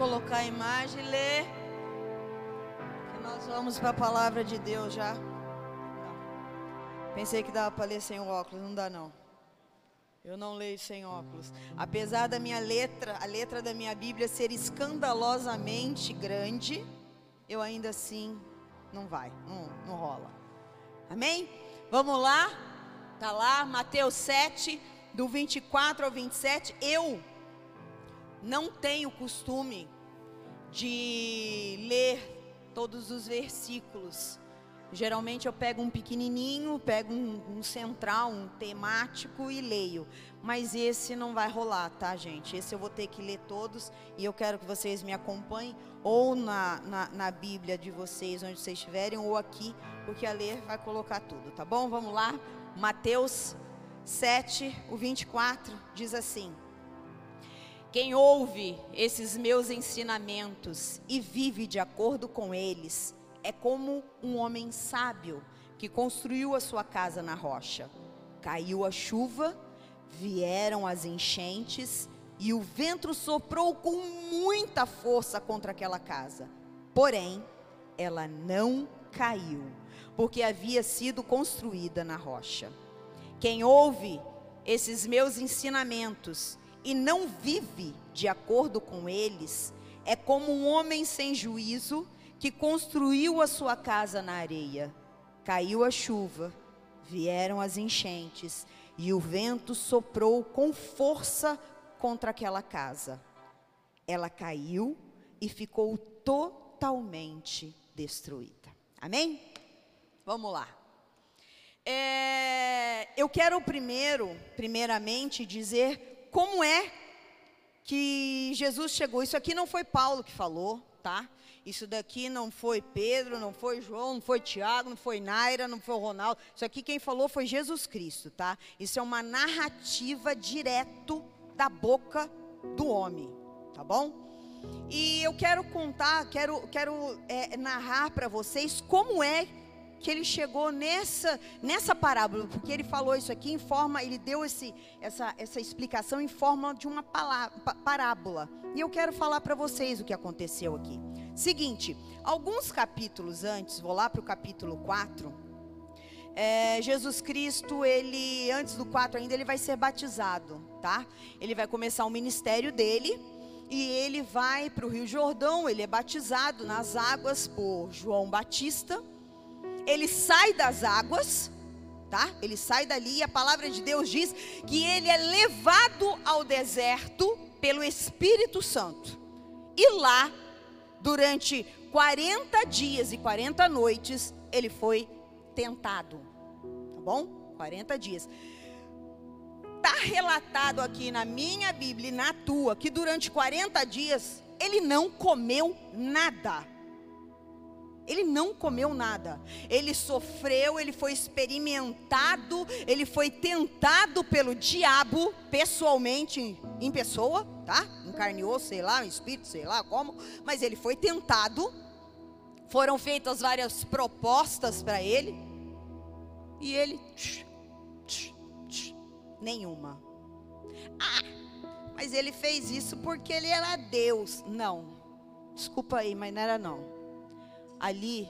colocar a imagem e ler. Que nós vamos para a palavra de Deus já. Não. Pensei que dava para ler sem o óculos, não dá não. Eu não leio sem óculos. Apesar da minha letra, a letra da minha Bíblia ser escandalosamente grande, eu ainda assim não vai, não, não rola. Amém? Vamos lá? Tá lá, Mateus 7, do 24 ao 27. Eu não tenho costume de ler todos os versículos. Geralmente eu pego um pequenininho, pego um, um, central, um temático e leio. Mas esse não vai rolar, tá, gente? Esse eu vou ter que ler todos e eu quero que vocês me acompanhem ou na, na, na Bíblia de vocês, onde vocês estiverem, ou aqui, porque a ler vai colocar tudo, tá bom? Vamos lá. Mateus 7, o 24, diz assim. Quem ouve esses meus ensinamentos e vive de acordo com eles, é como um homem sábio que construiu a sua casa na rocha. Caiu a chuva, vieram as enchentes e o vento soprou com muita força contra aquela casa. Porém, ela não caiu, porque havia sido construída na rocha. Quem ouve esses meus ensinamentos e não vive de acordo com eles, é como um homem sem juízo que construiu a sua casa na areia. Caiu a chuva, vieram as enchentes e o vento soprou com força contra aquela casa. Ela caiu e ficou totalmente destruída. Amém? Vamos lá. É, eu quero primeiro, primeiramente, dizer como é que Jesus chegou. Isso aqui não foi Paulo que falou, tá? Isso daqui não foi Pedro, não foi João, não foi Tiago, não foi Naira, não foi Ronaldo. Isso aqui quem falou foi Jesus Cristo, tá? Isso é uma narrativa direto da boca do homem, tá bom? E eu quero contar, quero, quero é, narrar para vocês como é que ele chegou nessa, nessa parábola, porque ele falou isso aqui em forma, ele deu esse, essa, essa explicação em forma de uma parábola. E eu quero falar para vocês o que aconteceu aqui. Seguinte, alguns capítulos antes, vou lá para o capítulo 4. É, Jesus Cristo, ele, antes do 4 ainda, ele vai ser batizado, tá? Ele vai começar o ministério dele e ele vai para o Rio Jordão, ele é batizado nas águas por João Batista ele sai das águas, tá? Ele sai dali e a palavra de Deus diz que ele é levado ao deserto pelo Espírito Santo. E lá, durante 40 dias e 40 noites, ele foi tentado. Tá bom? 40 dias. Está relatado aqui na minha Bíblia e na tua que durante 40 dias ele não comeu nada. Ele não comeu nada. Ele sofreu, ele foi experimentado, ele foi tentado pelo diabo, pessoalmente, em pessoa, tá? Encarneou, sei lá, um espírito, sei lá como, mas ele foi tentado. Foram feitas várias propostas para ele. E ele tch, tch, tch, nenhuma. Ah, mas ele fez isso porque ele era Deus. Não. Desculpa aí, mas não era não ali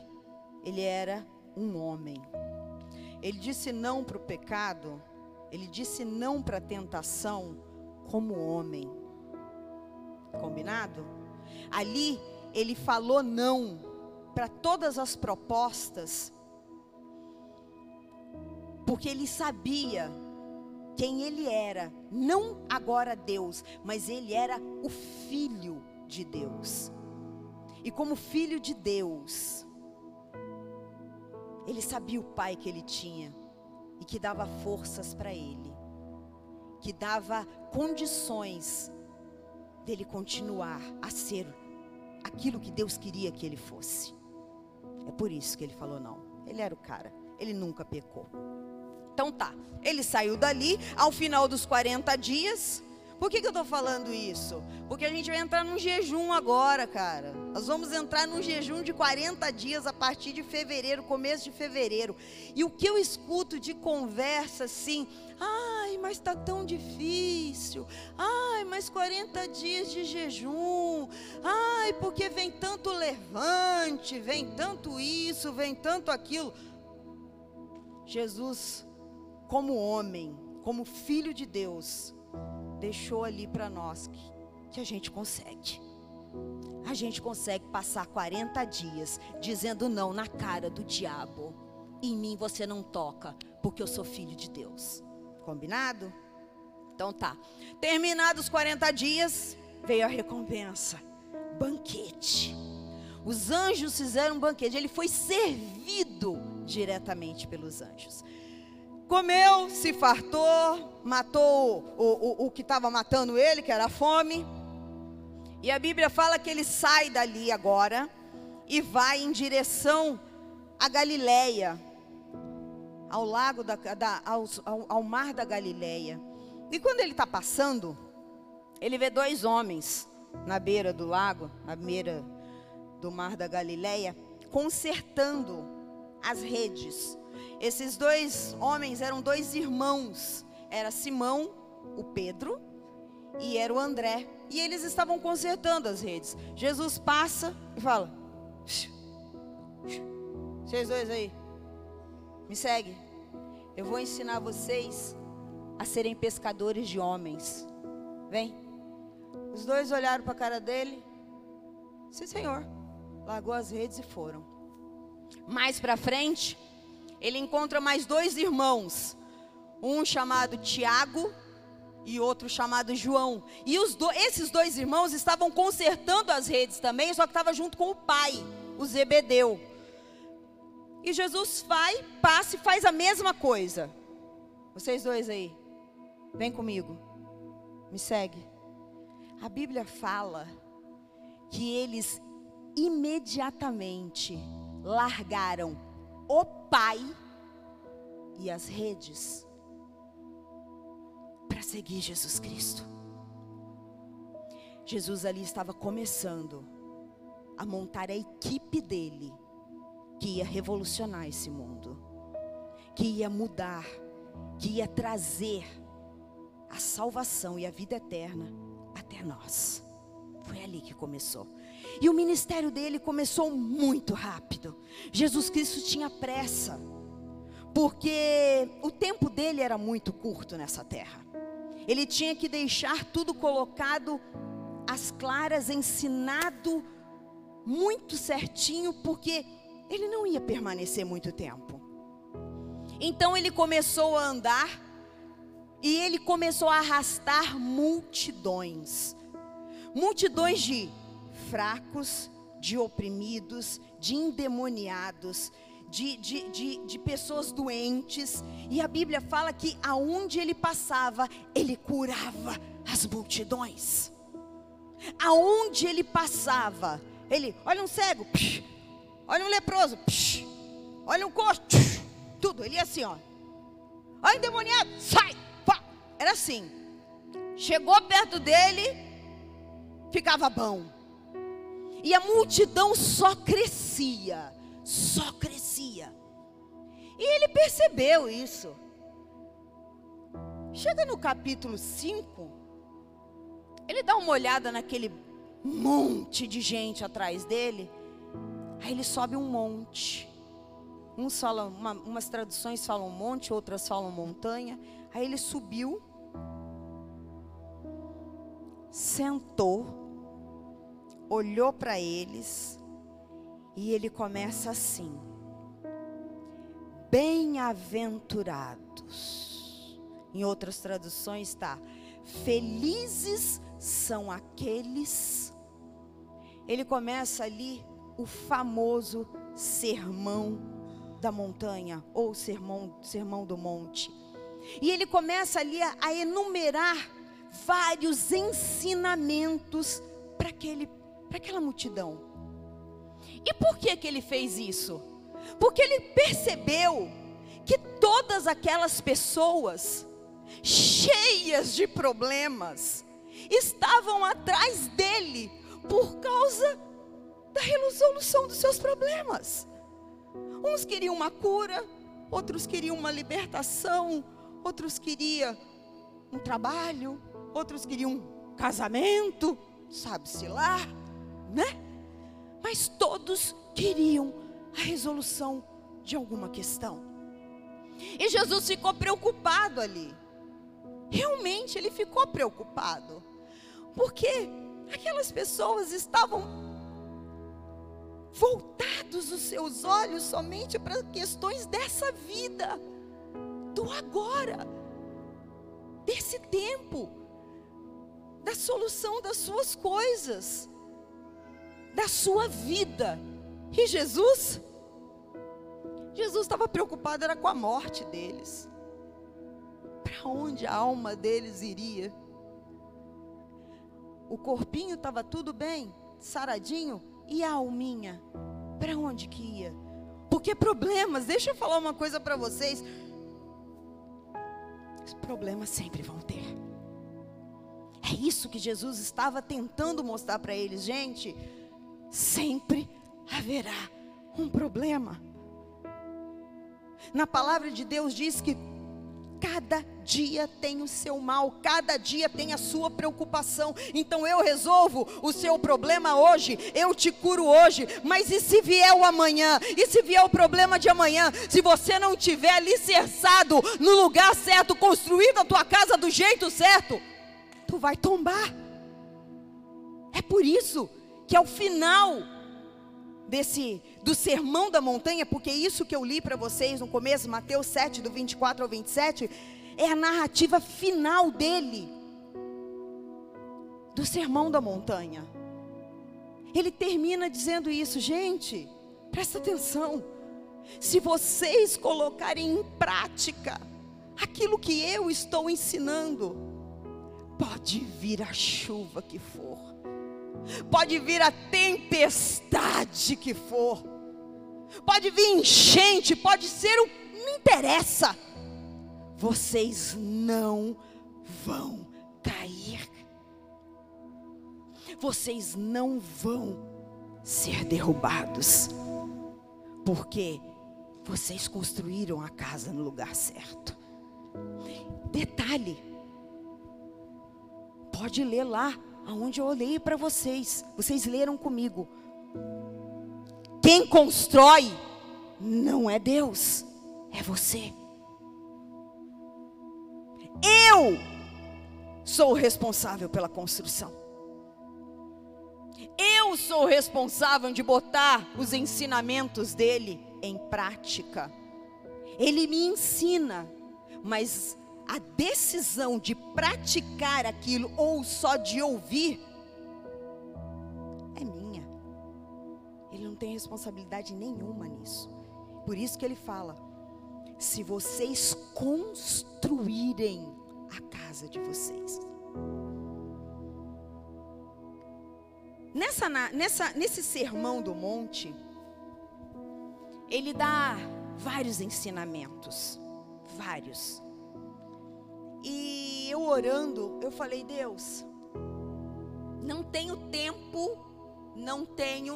ele era um homem. Ele disse não para o pecado, ele disse não para a tentação como homem. Combinado? Ali ele falou não para todas as propostas, porque ele sabia quem ele era, não agora Deus, mas ele era o filho de Deus. E como filho de Deus, ele sabia o pai que ele tinha e que dava forças para ele, que dava condições dele continuar a ser aquilo que Deus queria que ele fosse. É por isso que ele falou não. Ele era o cara, ele nunca pecou. Então tá, ele saiu dali ao final dos 40 dias, por que, que eu estou falando isso? Porque a gente vai entrar num jejum agora, cara. Nós vamos entrar num jejum de 40 dias a partir de fevereiro, começo de fevereiro. E o que eu escuto de conversa assim, ai, mas está tão difícil. Ai, mas 40 dias de jejum. Ai, porque vem tanto levante, vem tanto isso, vem tanto aquilo. Jesus, como homem, como filho de Deus, deixou ali para nós que, que a gente consegue. A gente consegue passar 40 dias dizendo não na cara do diabo. Em mim você não toca, porque eu sou filho de Deus. Combinado? Então tá. Terminados os 40 dias, veio a recompensa. Banquete. Os anjos fizeram um banquete. Ele foi servido diretamente pelos anjos. Comeu, se fartou, matou o, o, o que estava matando ele, que era a fome. E a Bíblia fala que ele sai dali agora e vai em direção a Galileia, ao lago da, da ao, ao, mar da Galileia. E quando ele está passando, ele vê dois homens na beira do lago, na beira do mar da Galileia, consertando as redes. Esses dois homens eram dois irmãos. Era Simão, o Pedro, e era o André. E eles estavam consertando as redes. Jesus passa e fala: Vocês dois aí, me segue. Eu vou ensinar vocês a serem pescadores de homens. Vem. Os dois olharam para a cara dele. Sim, senhor. Largou as redes e foram. Mais para frente, ele encontra mais dois irmãos. Um chamado Tiago e outro chamado João. E do, esses dois irmãos estavam consertando as redes também, só que estava junto com o pai, o Zebedeu. E Jesus vai, passa e faz a mesma coisa. Vocês dois aí, vem comigo, me segue. A Bíblia fala que eles imediatamente largaram o pai e as redes para seguir Jesus Cristo. Jesus ali estava começando a montar a equipe dele que ia revolucionar esse mundo, que ia mudar, que ia trazer a salvação e a vida eterna até nós. Foi ali que começou. E o ministério dele começou muito rápido. Jesus Cristo tinha pressa, porque o tempo dele era muito curto nessa terra. Ele tinha que deixar tudo colocado às claras, ensinado muito certinho, porque ele não ia permanecer muito tempo. Então ele começou a andar e ele começou a arrastar multidões multidões de fracos, de oprimidos, de endemoniados, de, de, de, de, pessoas doentes. E a Bíblia fala que aonde ele passava, ele curava as multidões. Aonde ele passava, ele, olha um cego, psh, Olha um leproso. Psh. Olha um coxo. Psh. Tudo. Ele ia assim, ó. Olha endemoniado. Sai. Pá. Era assim. Chegou perto dele, ficava bom. E a multidão só crescia. Só crescia. E ele percebeu isso. Chega no capítulo 5, ele dá uma olhada naquele monte de gente atrás dele. Aí ele sobe um monte. Uns falam, uma, umas traduções falam monte, outras falam montanha. Aí ele subiu, sentou, olhou para eles e ele começa assim: Bem-aventurados. Em outras traduções está: Felizes são aqueles. Ele começa ali o famoso sermão da montanha ou sermão, sermão do monte. E ele começa ali a, a enumerar vários ensinamentos para aquela multidão. E por que que ele fez isso? Porque ele percebeu que todas aquelas pessoas cheias de problemas estavam atrás dele por causa da resolução dos seus problemas. Uns queriam uma cura, outros queriam uma libertação, outros queriam um trabalho, outros queriam casamento, sabe-se lá, né? Mas todos queriam a resolução de alguma questão. E Jesus ficou preocupado ali. Realmente ele ficou preocupado. Porque aquelas pessoas estavam voltados os seus olhos somente para questões dessa vida, do agora, desse tempo, da solução das suas coisas, da sua vida. E Jesus, Jesus estava preocupado era com a morte deles. Para onde a alma deles iria? O corpinho estava tudo bem, saradinho, e a alminha? Para onde que ia? Porque problemas, deixa eu falar uma coisa para vocês. Os problemas sempre vão ter. É isso que Jesus estava tentando mostrar para eles, gente. Sempre haverá um problema. Na palavra de Deus diz que Cada dia tem o seu mal, cada dia tem a sua preocupação. Então eu resolvo o seu problema hoje, eu te curo hoje. Mas e se vier o amanhã? E se vier o problema de amanhã? Se você não tiver alicerçado no lugar certo, construído a tua casa do jeito certo, tu vai tombar. É por isso que ao final desse do sermão da montanha, porque isso que eu li para vocês no começo, Mateus 7 do 24 ao 27, é a narrativa final dele. Do sermão da montanha. Ele termina dizendo isso, gente, presta atenção. Se vocês colocarem em prática aquilo que eu estou ensinando, pode vir a chuva que for pode vir a tempestade que for, pode vir enchente, pode ser o. Não interessa. Vocês não vão cair. Vocês não vão ser derrubados. Porque vocês construíram a casa no lugar certo. Detalhe. Pode ler lá aonde eu olhei para vocês, vocês leram comigo. Quem constrói não é Deus, é você. Eu sou o responsável pela construção. Eu sou o responsável de botar os ensinamentos dele em prática. Ele me ensina, mas a decisão de praticar aquilo ou só de ouvir é minha. Ele não tem responsabilidade nenhuma nisso. Por isso que ele fala: se vocês construírem a casa de vocês. Nessa, nessa, nesse sermão do monte, ele dá vários ensinamentos, vários. E eu orando, eu falei, Deus, não tenho tempo, não tenho,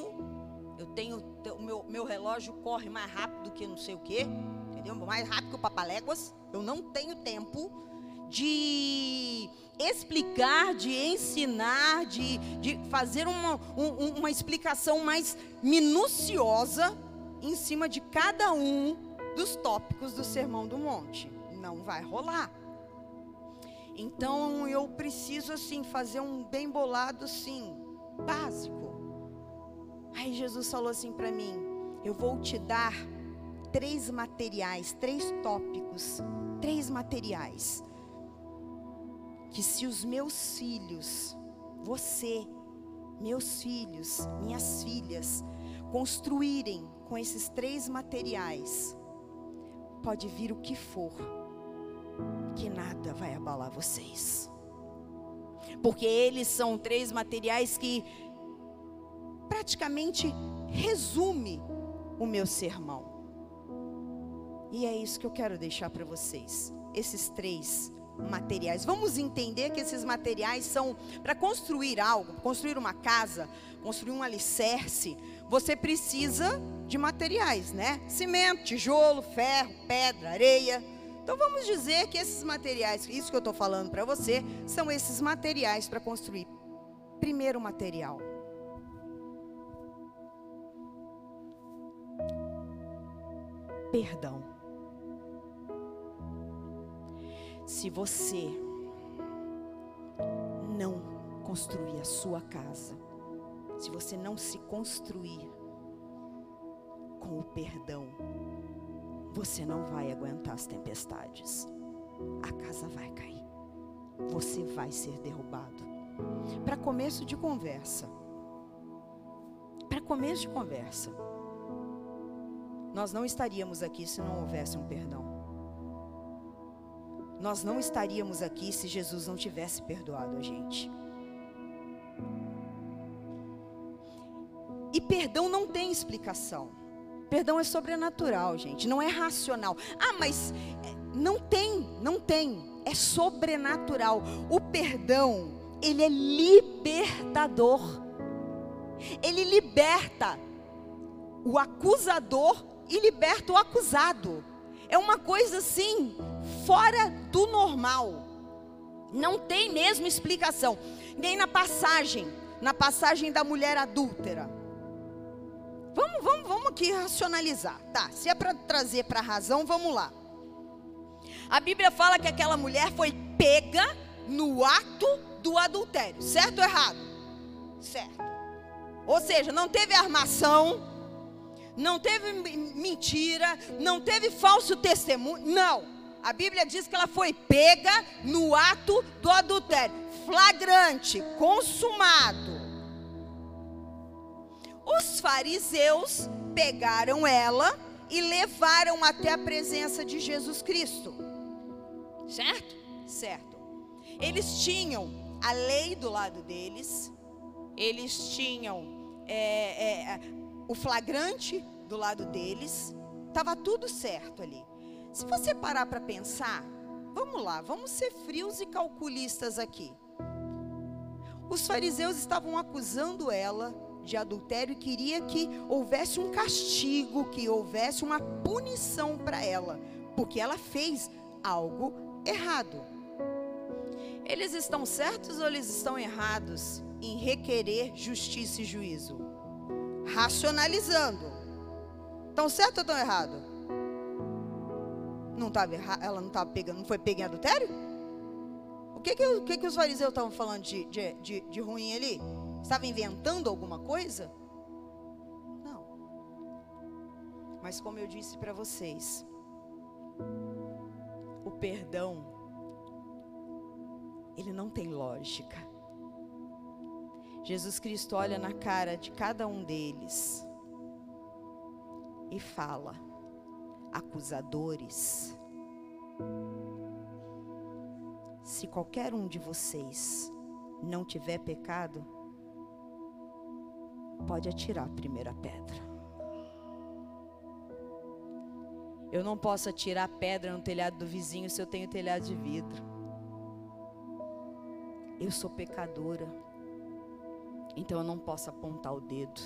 eu tenho, o meu, meu relógio corre mais rápido que não sei o que, entendeu? Mais rápido que o papaléguas. Eu não tenho tempo de explicar, de ensinar, de, de fazer uma, um, uma explicação mais minuciosa em cima de cada um dos tópicos do Sermão do Monte. Não vai rolar. Então eu preciso assim fazer um bem bolado sim, básico. Aí Jesus falou assim para mim: "Eu vou te dar três materiais, três tópicos, três materiais que se os meus filhos, você, meus filhos, minhas filhas, construírem com esses três materiais, pode vir o que for que nada vai abalar vocês. Porque eles são três materiais que praticamente resume o meu sermão. E é isso que eu quero deixar para vocês. Esses três materiais. Vamos entender que esses materiais são para construir algo, construir uma casa, construir um alicerce, você precisa de materiais, né? Cimento, tijolo, ferro, pedra, areia Então vamos dizer que esses materiais, isso que eu estou falando para você, são esses materiais para construir. Primeiro material. Perdão. Se você não construir a sua casa, se você não se construir com o perdão, você não vai aguentar as tempestades. A casa vai cair. Você vai ser derrubado. Para começo de conversa. Para começo de conversa. Nós não estaríamos aqui se não houvesse um perdão. Nós não estaríamos aqui se Jesus não tivesse perdoado a gente. E perdão não tem explicação. Perdão é sobrenatural, gente, não é racional. Ah, mas é, não tem, não tem. É sobrenatural. O perdão, ele é libertador. Ele liberta o acusador e liberta o acusado. É uma coisa assim, fora do normal. Não tem mesmo explicação. Nem na passagem, na passagem da mulher adúltera. Vamos, vamos, vamos aqui racionalizar. Tá, se é para trazer para a razão, vamos lá. A Bíblia fala que aquela mulher foi pega no ato do adultério. Certo ou errado? Certo. Ou seja, não teve armação, não teve mentira, não teve falso testemunho. Não. A Bíblia diz que ela foi pega no ato do adultério. Flagrante, consumado. Os fariseus pegaram ela e levaram até a presença de Jesus Cristo. Certo? Certo. Eles tinham a lei do lado deles, eles tinham é, é, o flagrante do lado deles, estava tudo certo ali. Se você parar para pensar, vamos lá, vamos ser frios e calculistas aqui. Os fariseus estavam acusando ela de adultério e queria que houvesse um castigo, que houvesse uma punição para ela, porque ela fez algo errado. Eles estão certos ou eles estão errados em requerer justiça e juízo? Racionalizando. Estão certo ou estão errado? Não tava ela não estava pegando, não foi pega em adultério? O que que, o que, que os fariseus estavam falando de, de, de, de ruim ali? Estava inventando alguma coisa? Não. Mas como eu disse para vocês, o perdão, ele não tem lógica. Jesus Cristo olha na cara de cada um deles e fala: acusadores, se qualquer um de vocês não tiver pecado, pode atirar a primeira pedra. Eu não posso atirar pedra no telhado do vizinho se eu tenho telhado de vidro. Eu sou pecadora. Então eu não posso apontar o dedo.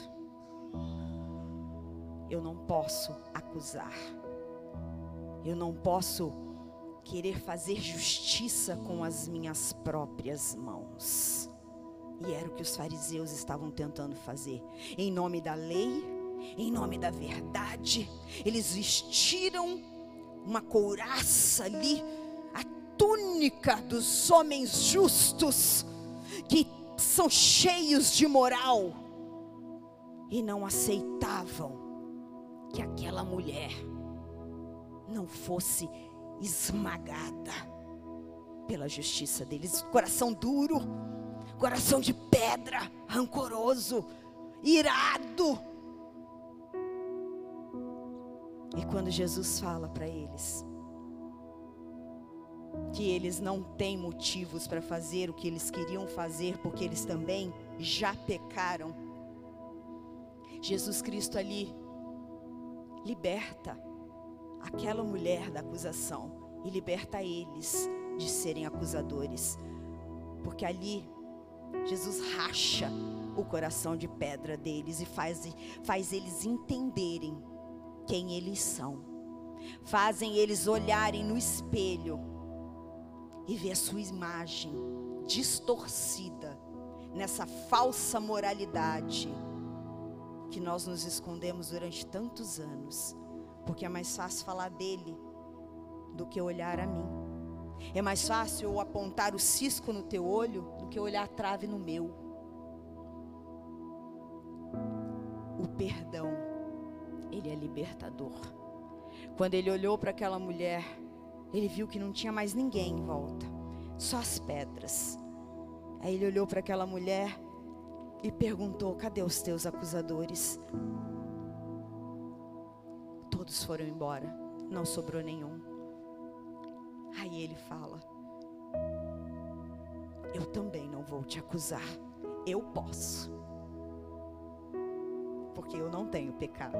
Eu não posso acusar. Eu não posso querer fazer justiça com as minhas próprias mãos. E era o que os fariseus estavam tentando fazer. Em nome da lei, em nome da verdade, eles vestiram uma couraça ali, a túnica dos homens justos, que são cheios de moral, e não aceitavam que aquela mulher não fosse esmagada pela justiça deles, coração duro coração de pedra, rancoroso, irado. E quando Jesus fala para eles que eles não têm motivos para fazer o que eles queriam fazer, porque eles também já pecaram, Jesus Cristo ali liberta aquela mulher da acusação e liberta eles de serem acusadores, porque ali Jesus racha o coração de pedra deles e faz, faz eles entenderem quem eles são. fazem eles olharem no espelho e ver a sua imagem distorcida nessa falsa moralidade que nós nos escondemos durante tantos anos, porque é mais fácil falar dele do que olhar a mim. É mais fácil eu apontar o cisco no teu olho que olhar a trave no meu. O perdão, ele é libertador. Quando ele olhou para aquela mulher, ele viu que não tinha mais ninguém em volta, só as pedras. Aí ele olhou para aquela mulher e perguntou: Cadê os teus acusadores? Todos foram embora, não sobrou nenhum. Aí ele fala: Eu também não vou te acusar, eu posso. Porque eu não tenho pecado.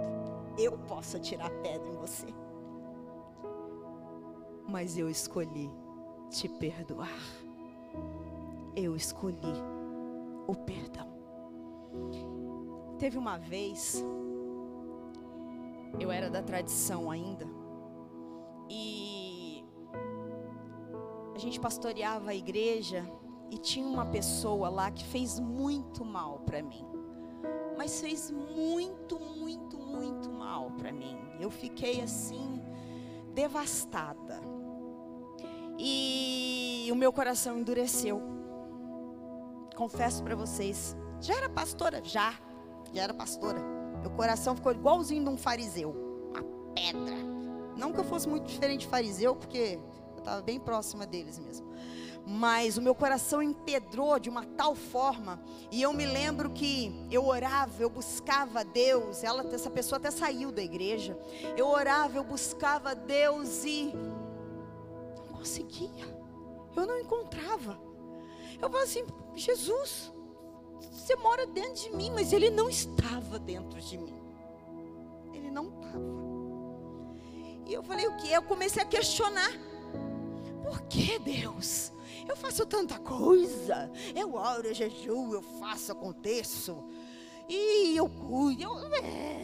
Eu posso atirar pedra em você. Mas eu escolhi te perdoar. Eu escolhi o perdão. Teve uma vez, eu era da tradição ainda, e a gente pastoreava a igreja e tinha uma pessoa lá que fez muito mal para mim. Mas fez muito, muito, muito mal para mim. Eu fiquei assim devastada. E o meu coração endureceu. Confesso para vocês, já era pastora? Já. Já era pastora. Meu coração ficou igualzinho de um fariseu. Uma pedra. Não que eu fosse muito diferente de fariseu, porque eu estava bem próxima deles mesmo. Mas o meu coração empedrou de uma tal forma. E eu me lembro que eu orava, eu buscava Deus. Ela, essa pessoa até saiu da igreja. Eu orava, eu buscava Deus e não conseguia. Eu não encontrava. Eu falava assim, Jesus, você mora dentro de mim, mas ele não estava dentro de mim. Ele não estava. E eu falei, o que? Eu comecei a questionar. Por que Deus? Eu faço tanta coisa. Eu oro, eu jejuo, eu faço, aconteço. E eu cuido. Eu, é,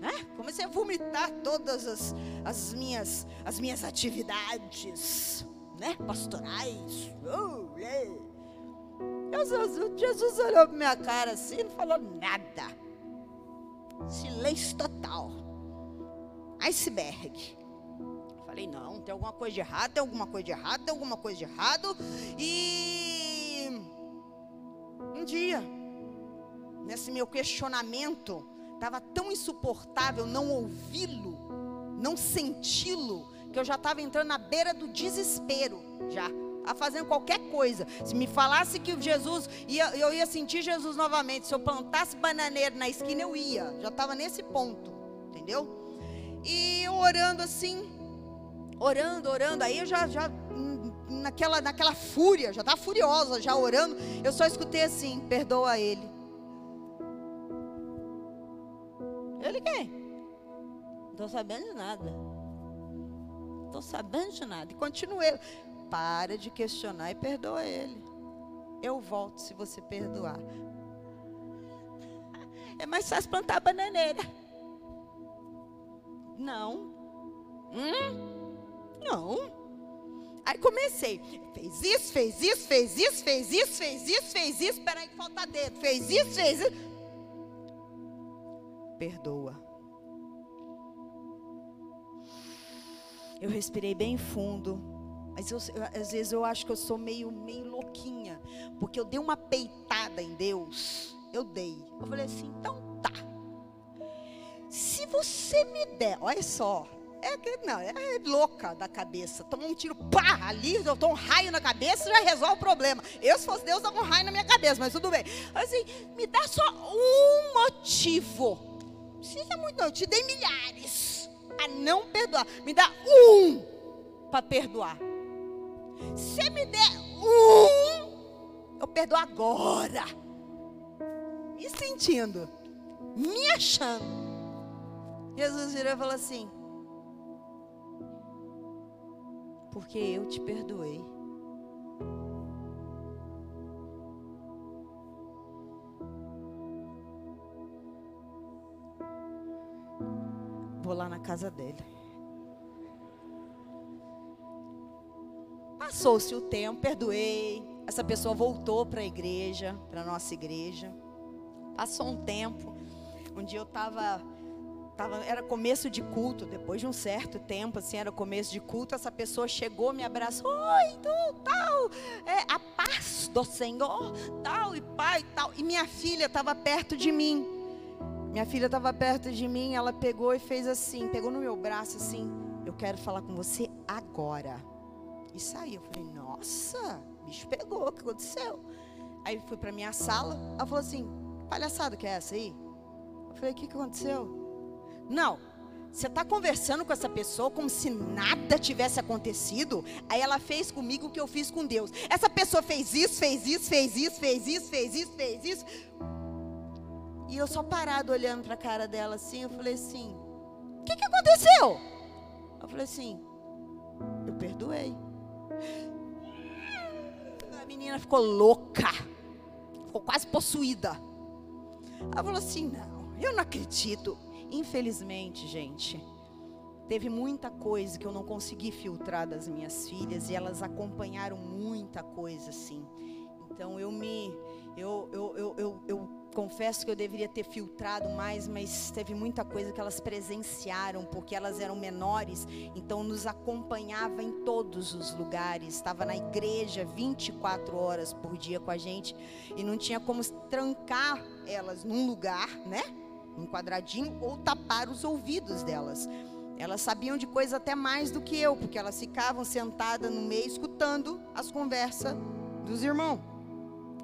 né? Comecei a vomitar todas as, as, minhas, as minhas atividades né? pastorais. Oh, yeah. Jesus, Jesus olhou para minha cara assim e não falou nada. Silêncio total. Iceberg. Falei, não, tem alguma coisa de errado, tem alguma coisa de errado, tem alguma coisa de errado. E um dia, nesse meu questionamento, estava tão insuportável não ouvi-lo, não senti-lo, que eu já estava entrando na beira do desespero, já a fazendo qualquer coisa. Se me falasse que Jesus ia, eu ia sentir Jesus novamente, se eu plantasse bananeira na esquina, eu ia. Já estava nesse ponto, entendeu? E eu orando assim, orando, orando, aí eu já, já naquela, naquela fúria, já estava furiosa, já orando, eu só escutei assim: perdoa ele. Ele quem? Não estou sabendo de nada. Não estou sabendo de nada. E continuei. Para de questionar e perdoa ele. Eu volto se você perdoar. É mais fácil plantar bananeira. Não. Hum? Não. Aí comecei. Fez isso, fez isso, fez isso, fez isso, fez isso, fez isso. Espera aí que falta dedo. Fez isso, fez isso. Perdoa. Eu respirei bem fundo. Mas eu, às vezes eu acho que eu sou meio, meio louquinha. Porque eu dei uma peitada em Deus. Eu dei. Eu falei assim, então tá. Se você me der, olha só. É, não, é louca da cabeça. Toma um tiro, pá, ali, eu tomo um raio na cabeça já resolve o problema. Eu, se fosse Deus, dava um raio na minha cabeça, mas tudo bem. Assim, me dá só um motivo. Não precisa muito, não. Eu te dei milhares a não perdoar. Me dá um para perdoar. Se me der um, eu perdoo agora. Me sentindo, me achando. Jesus virou e falou assim: porque eu te perdoei. Vou lá na casa dele. Passou-se o tempo, perdoei. Essa pessoa voltou para a igreja, para a nossa igreja. Passou um tempo. Um dia eu estava Tava, era começo de culto, depois de um certo tempo, assim, era começo de culto, essa pessoa chegou, me abraçou, oi, tu, tal, é, a paz do Senhor, tal, e pai, tal. E minha filha estava perto de mim. Minha filha estava perto de mim, ela pegou e fez assim, pegou no meu braço assim, eu quero falar com você agora. E saiu. Eu falei, nossa, bicho pegou, o que aconteceu? Aí fui para minha sala, ela falou assim, palhaçada que é essa aí? Eu falei, o que, que aconteceu? Não. Você está conversando com essa pessoa como se nada tivesse acontecido. Aí ela fez comigo o que eu fiz com Deus. Essa pessoa fez isso, fez isso, fez isso, fez isso, fez isso, fez isso. E eu só parado olhando para a cara dela assim, eu falei assim: O que, que aconteceu? Eu falei assim: Eu perdoei. A menina ficou louca, ficou quase possuída. Ela falou assim: Não, eu não acredito. Infelizmente, gente, teve muita coisa que eu não consegui filtrar das minhas filhas e elas acompanharam muita coisa, assim. Então eu me. Eu, eu, eu, eu, eu confesso que eu deveria ter filtrado mais, mas teve muita coisa que elas presenciaram, porque elas eram menores, então nos acompanhava em todos os lugares, estava na igreja 24 horas por dia com a gente, e não tinha como trancar elas num lugar, né? Um quadradinho ou tapar os ouvidos delas. Elas sabiam de coisa até mais do que eu, porque elas ficavam sentadas no meio escutando as conversas dos irmãos.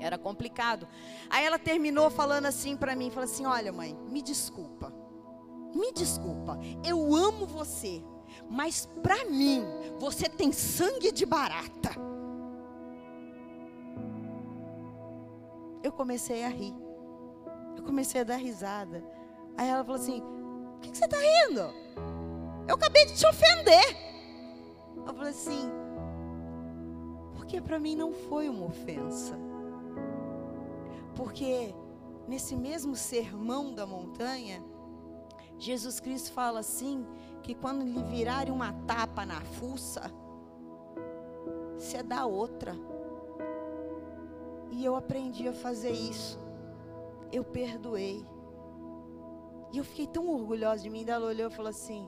Era complicado. Aí ela terminou falando assim para mim, falou assim: "Olha, mãe, me desculpa. Me desculpa. Eu amo você, mas para mim você tem sangue de barata." Eu comecei a rir. Eu comecei a dar risada. Aí ela falou assim: Por que, você está rindo? Eu acabei de te ofender. Eu falei assim: Porque para mim não foi uma ofensa. Porque nesse mesmo sermão da montanha, Jesus Cristo fala assim: que quando lhe virarem uma tapa na fuça, você dá outra. E eu aprendi a fazer isso. Eu perdoei. E eu fiquei tão orgulhosa de mim. Ela olhou e falou assim: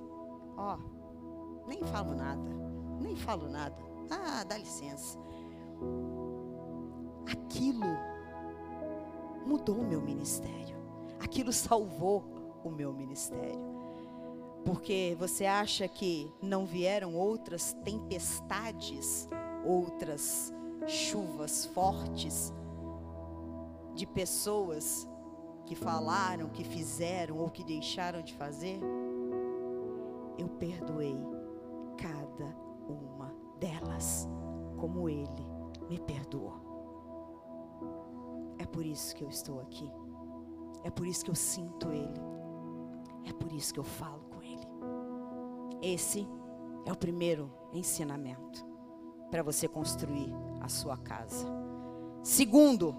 Ó, oh, nem falo nada, nem falo nada. Ah, dá licença. Aquilo mudou o meu ministério. Aquilo salvou o meu ministério. Porque você acha que não vieram outras tempestades, outras chuvas fortes de pessoas que falaram, que fizeram ou que deixaram de fazer, eu perdoei cada uma delas, como Ele me perdoou. É por isso que eu estou aqui. É por isso que eu sinto Ele. É por isso que eu falo com Ele. Esse é o primeiro ensinamento para você construir a sua casa. Segundo,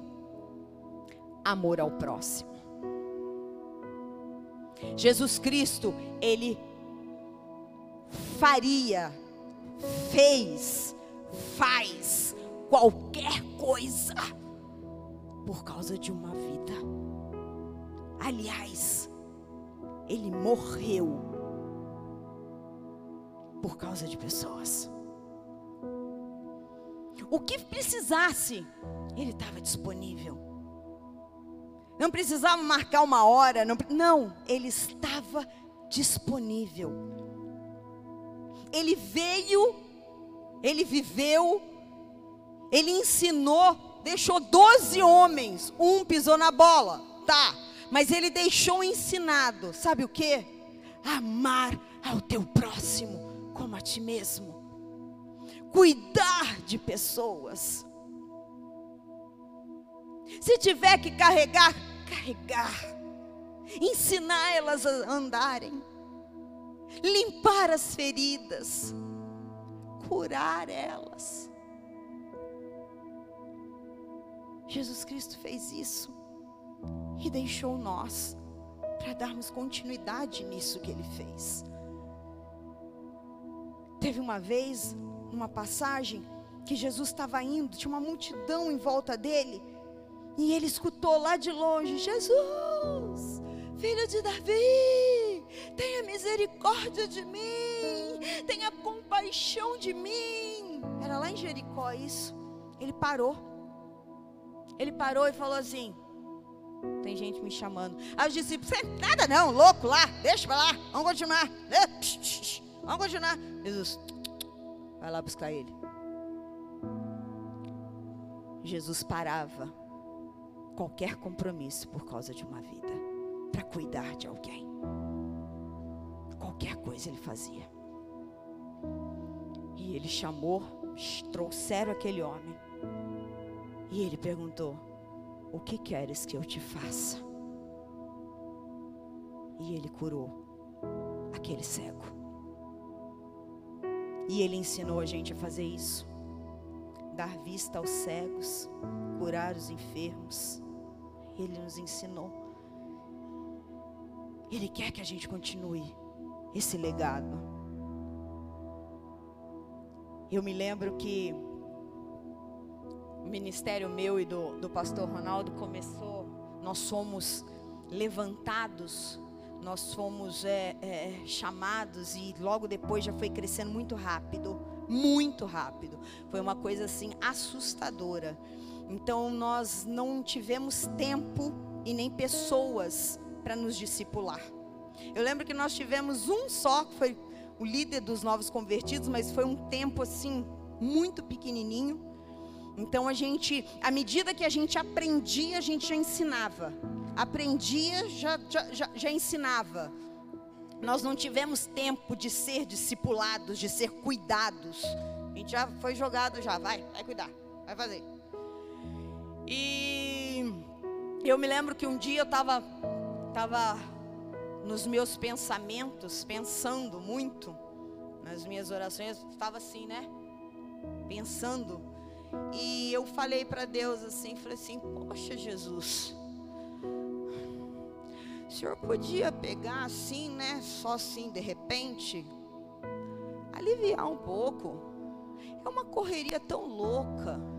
amor ao próximo. Jesus Cristo, ele faria, fez, faz qualquer coisa por causa de uma vida. Aliás, ele morreu por causa de pessoas. O que precisasse, ele estava disponível. Não precisava marcar uma hora, não, não, ele estava disponível. Ele veio, ele viveu, ele ensinou, deixou doze homens, um pisou na bola, tá? Mas ele deixou ensinado, sabe o que? Amar ao teu próximo como a ti mesmo, cuidar de pessoas. Se tiver que carregar carregar, ensinar elas a andarem, limpar as feridas, curar elas. Jesus Cristo fez isso e deixou nós para darmos continuidade nisso que ele fez. Teve uma vez, numa passagem, que Jesus estava indo, tinha uma multidão em volta dele. E ele escutou lá de longe: Jesus, filho de Davi, tenha misericórdia de mim, tenha compaixão de mim. Era lá em Jericó isso. Ele parou. Ele parou e falou assim: Tem gente me chamando. Aí os discípulos: Nada não, louco lá, deixa pra lá, vamos continuar. Vamos continuar. Jesus, vai lá buscar ele. Jesus parava qualquer compromisso por causa de uma vida, para cuidar de alguém. Qualquer coisa ele fazia. E ele chamou, trouxeram aquele homem. E ele perguntou: O que queres que eu te faça? E ele curou aquele cego. E ele ensinou a gente a fazer isso dar vista aos cegos, curar os enfermos. Ele nos ensinou. Ele quer que a gente continue esse legado. Eu me lembro que o ministério meu e do, do pastor Ronaldo começou, nós somos levantados, nós fomos é, é, chamados e logo depois já foi crescendo muito rápido muito rápido. Foi uma coisa assim assustadora. Então nós não tivemos tempo e nem pessoas para nos discipular. Eu lembro que nós tivemos um só, que foi o líder dos novos convertidos, mas foi um tempo assim muito pequenininho. Então a gente, à medida que a gente aprendia, a gente já ensinava. Aprendia, já, já, já, já ensinava nós não tivemos tempo de ser discipulados, de ser cuidados. A gente já foi jogado já, vai, vai cuidar, vai fazer. E eu me lembro que um dia eu estava tava nos meus pensamentos, pensando muito, nas minhas orações, estava assim, né? Pensando. E eu falei para Deus assim, falei assim: "Poxa, Jesus, o senhor podia pegar assim, né? Só assim, de repente, aliviar um pouco. É uma correria tão louca.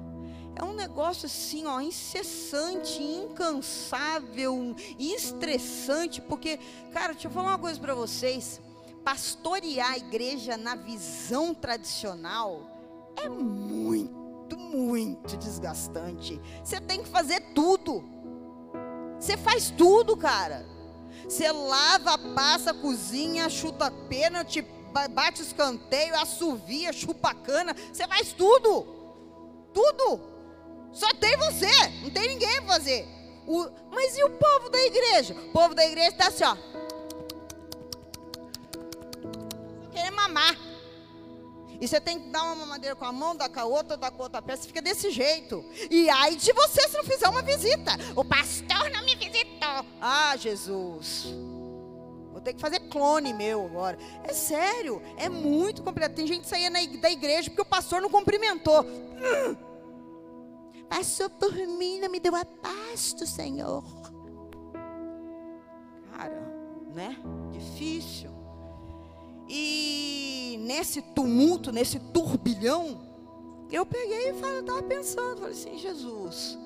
É um negócio assim, ó, incessante, incansável, estressante, porque, cara, deixa eu falar uma coisa para vocês. Pastorear a igreja na visão tradicional é muito, muito desgastante. Você tem que fazer tudo. Você faz tudo, cara. Você lava, passa, cozinha, chuta pênalti, bate escanteio, assovia, chupa cana. Você faz tudo. Tudo. Só tem você. Não tem ninguém para fazer. O, mas e o povo da igreja? O povo da igreja está assim, ó. Querendo mamar. E você tem que dar uma mamadeira com a mão, dar com a outra, dar com a outra peça, fica desse jeito. E aí de você se não fizer uma visita. O pastor não me visitou. Ah, Jesus. Vou ter que fazer clone meu agora. É sério, é muito complicado. Tem gente saía da igreja porque o pastor não cumprimentou. Hum. Passou por mim, não me deu a paz do Senhor. Cara, né? Difícil. E nesse tumulto, nesse turbilhão, eu peguei e estava pensando, falei assim, Jesus,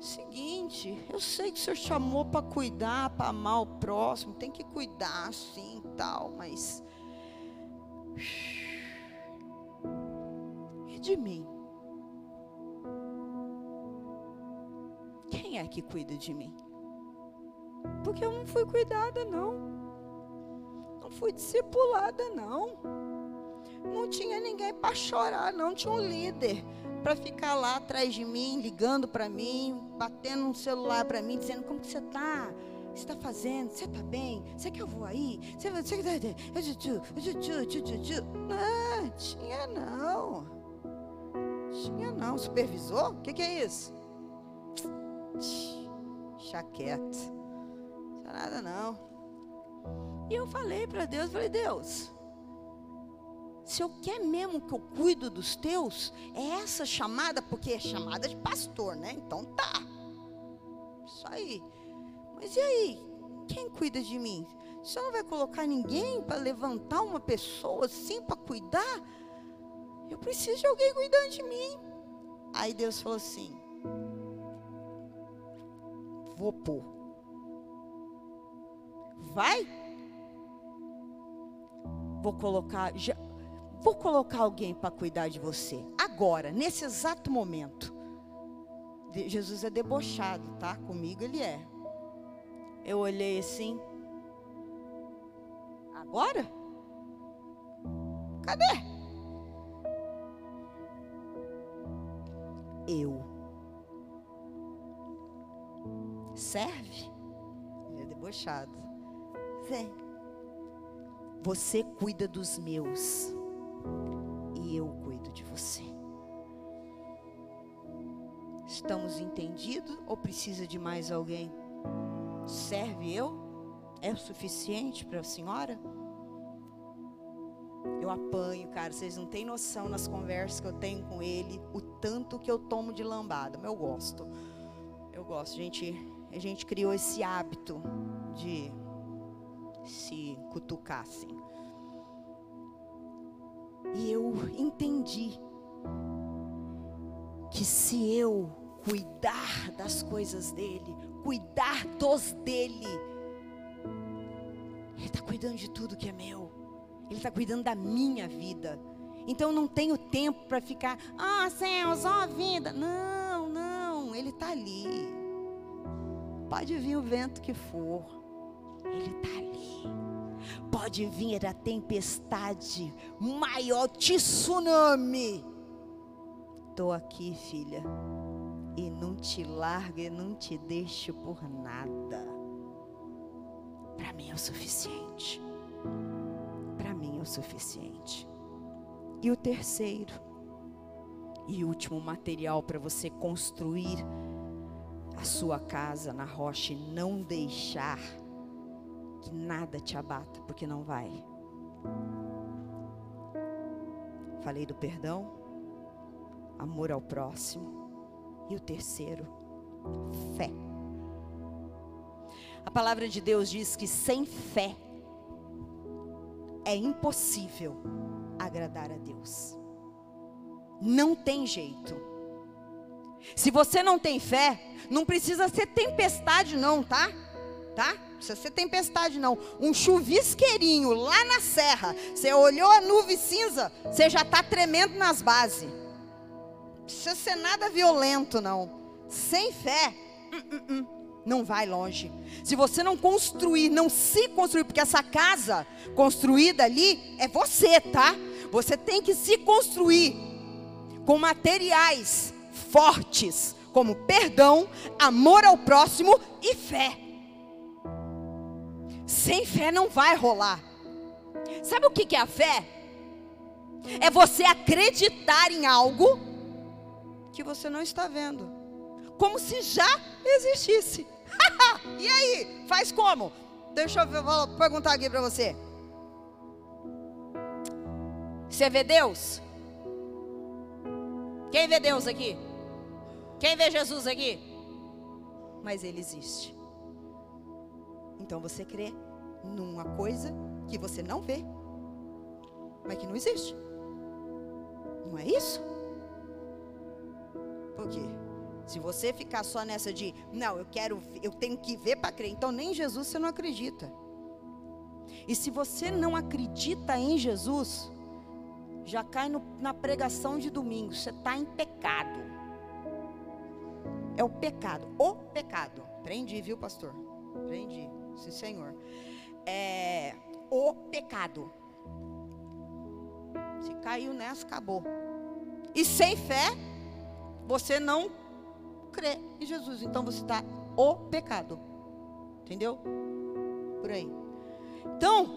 seguinte, eu sei que o Senhor chamou para cuidar, para amar o próximo, tem que cuidar assim e tal, mas. E de mim? Quem é que cuida de mim? Porque eu não fui cuidada, não fui discipulada, não. Não tinha ninguém para chorar, não. Tinha um líder para ficar lá atrás de mim, ligando para mim, batendo um celular para mim, dizendo como que você está. Você está fazendo? Você está bem? Você quer eu vou aí? Você, você, não, tinha não. Tinha não. Supervisor? O que, que é isso? Chaqueta. Não tinha nada não. E eu falei para Deus, falei, Deus, se eu quer mesmo que eu cuido dos teus, é essa chamada, porque é chamada de pastor, né? Então tá. Isso aí. Mas e aí? Quem cuida de mim? Você não vai colocar ninguém para levantar uma pessoa assim para cuidar? Eu preciso de alguém cuidando de mim. Aí Deus falou assim: Vou pôr. Vai. Vou colocar. Já, vou colocar alguém para cuidar de você. Agora, nesse exato momento. Jesus é debochado, tá? Comigo ele é. Eu olhei assim. Agora? Cadê? Eu. Serve? Ele é debochado. Vem. Você cuida dos meus. E eu cuido de você. Estamos entendidos ou precisa de mais alguém? Serve eu? É o suficiente para a senhora? Eu apanho, cara. Vocês não têm noção nas conversas que eu tenho com ele, o tanto que eu tomo de lambada. Mas eu gosto. Eu gosto. Gente, a gente criou esse hábito de se cutucar assim. E eu entendi que se eu cuidar das coisas dele, cuidar dos dele, ele está cuidando de tudo que é meu. Ele está cuidando da minha vida. Então eu não tenho tempo para ficar, ah, céus, ó a vida. Não, não, ele está ali. Pode vir o vento que for, ele está ali. Pode vir a tempestade maior, tsunami. Estou aqui, filha, e não te largo e não te deixo por nada. Para mim é o suficiente o suficiente. E o terceiro e último material para você construir a sua casa na rocha e não deixar que nada te abata, porque não vai. Falei do perdão, amor ao próximo e o terceiro, fé. A palavra de Deus diz que sem fé é impossível agradar a Deus. Não tem jeito. Se você não tem fé, não precisa ser tempestade não, tá? Tá? Precisa ser tempestade não. Um chuvisqueirinho lá na serra, você olhou a nuvem cinza, você já está tremendo nas bases. Não precisa ser nada violento não. Sem fé, uh, uh, uh não vai longe. Se você não construir, não se construir, porque essa casa construída ali é você, tá? Você tem que se construir com materiais fortes, como perdão, amor ao próximo e fé. Sem fé não vai rolar. Sabe o que é a fé? É você acreditar em algo que você não está vendo, como se já existisse. e aí? Faz como? Deixa eu, perguntar aqui para você. Você vê Deus? Quem vê Deus aqui? Quem vê Jesus aqui? Mas Ele existe. Então você crê numa coisa que você não vê, mas que não existe. Não é isso? Por quê? Se você ficar só nessa de, não, eu quero, eu tenho que ver para crer, então nem em Jesus você não acredita. E se você não acredita em Jesus, já cai no, na pregação de domingo, você está em pecado. É o pecado, o pecado. Prendi, viu, pastor? Prendi, sim, senhor. É o pecado. Se caiu nessa, acabou. E sem fé, você não crê em Jesus. Então você está o pecado. Entendeu? Por aí. Então,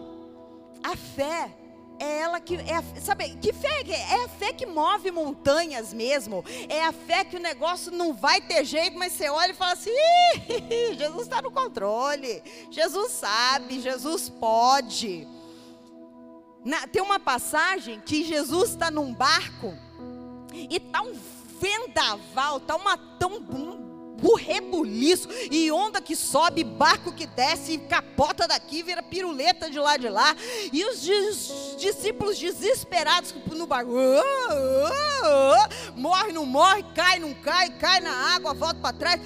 a fé é ela que é sabe que fé é? a fé que move montanhas mesmo é a fé que o negócio não vai ter jeito mas você olha e fala assim Jesus está no controle Jesus sabe Jesus pode Na, tem uma passagem que Jesus está num barco e está um vendaval, tá uma tão rebuliço, e onda que sobe, barco que desce, capota daqui, vira piruleta de lá de lá, e os discípulos desesperados no barco, oh, oh, oh, morre, não morre, cai, não cai, cai na água, volta para trás,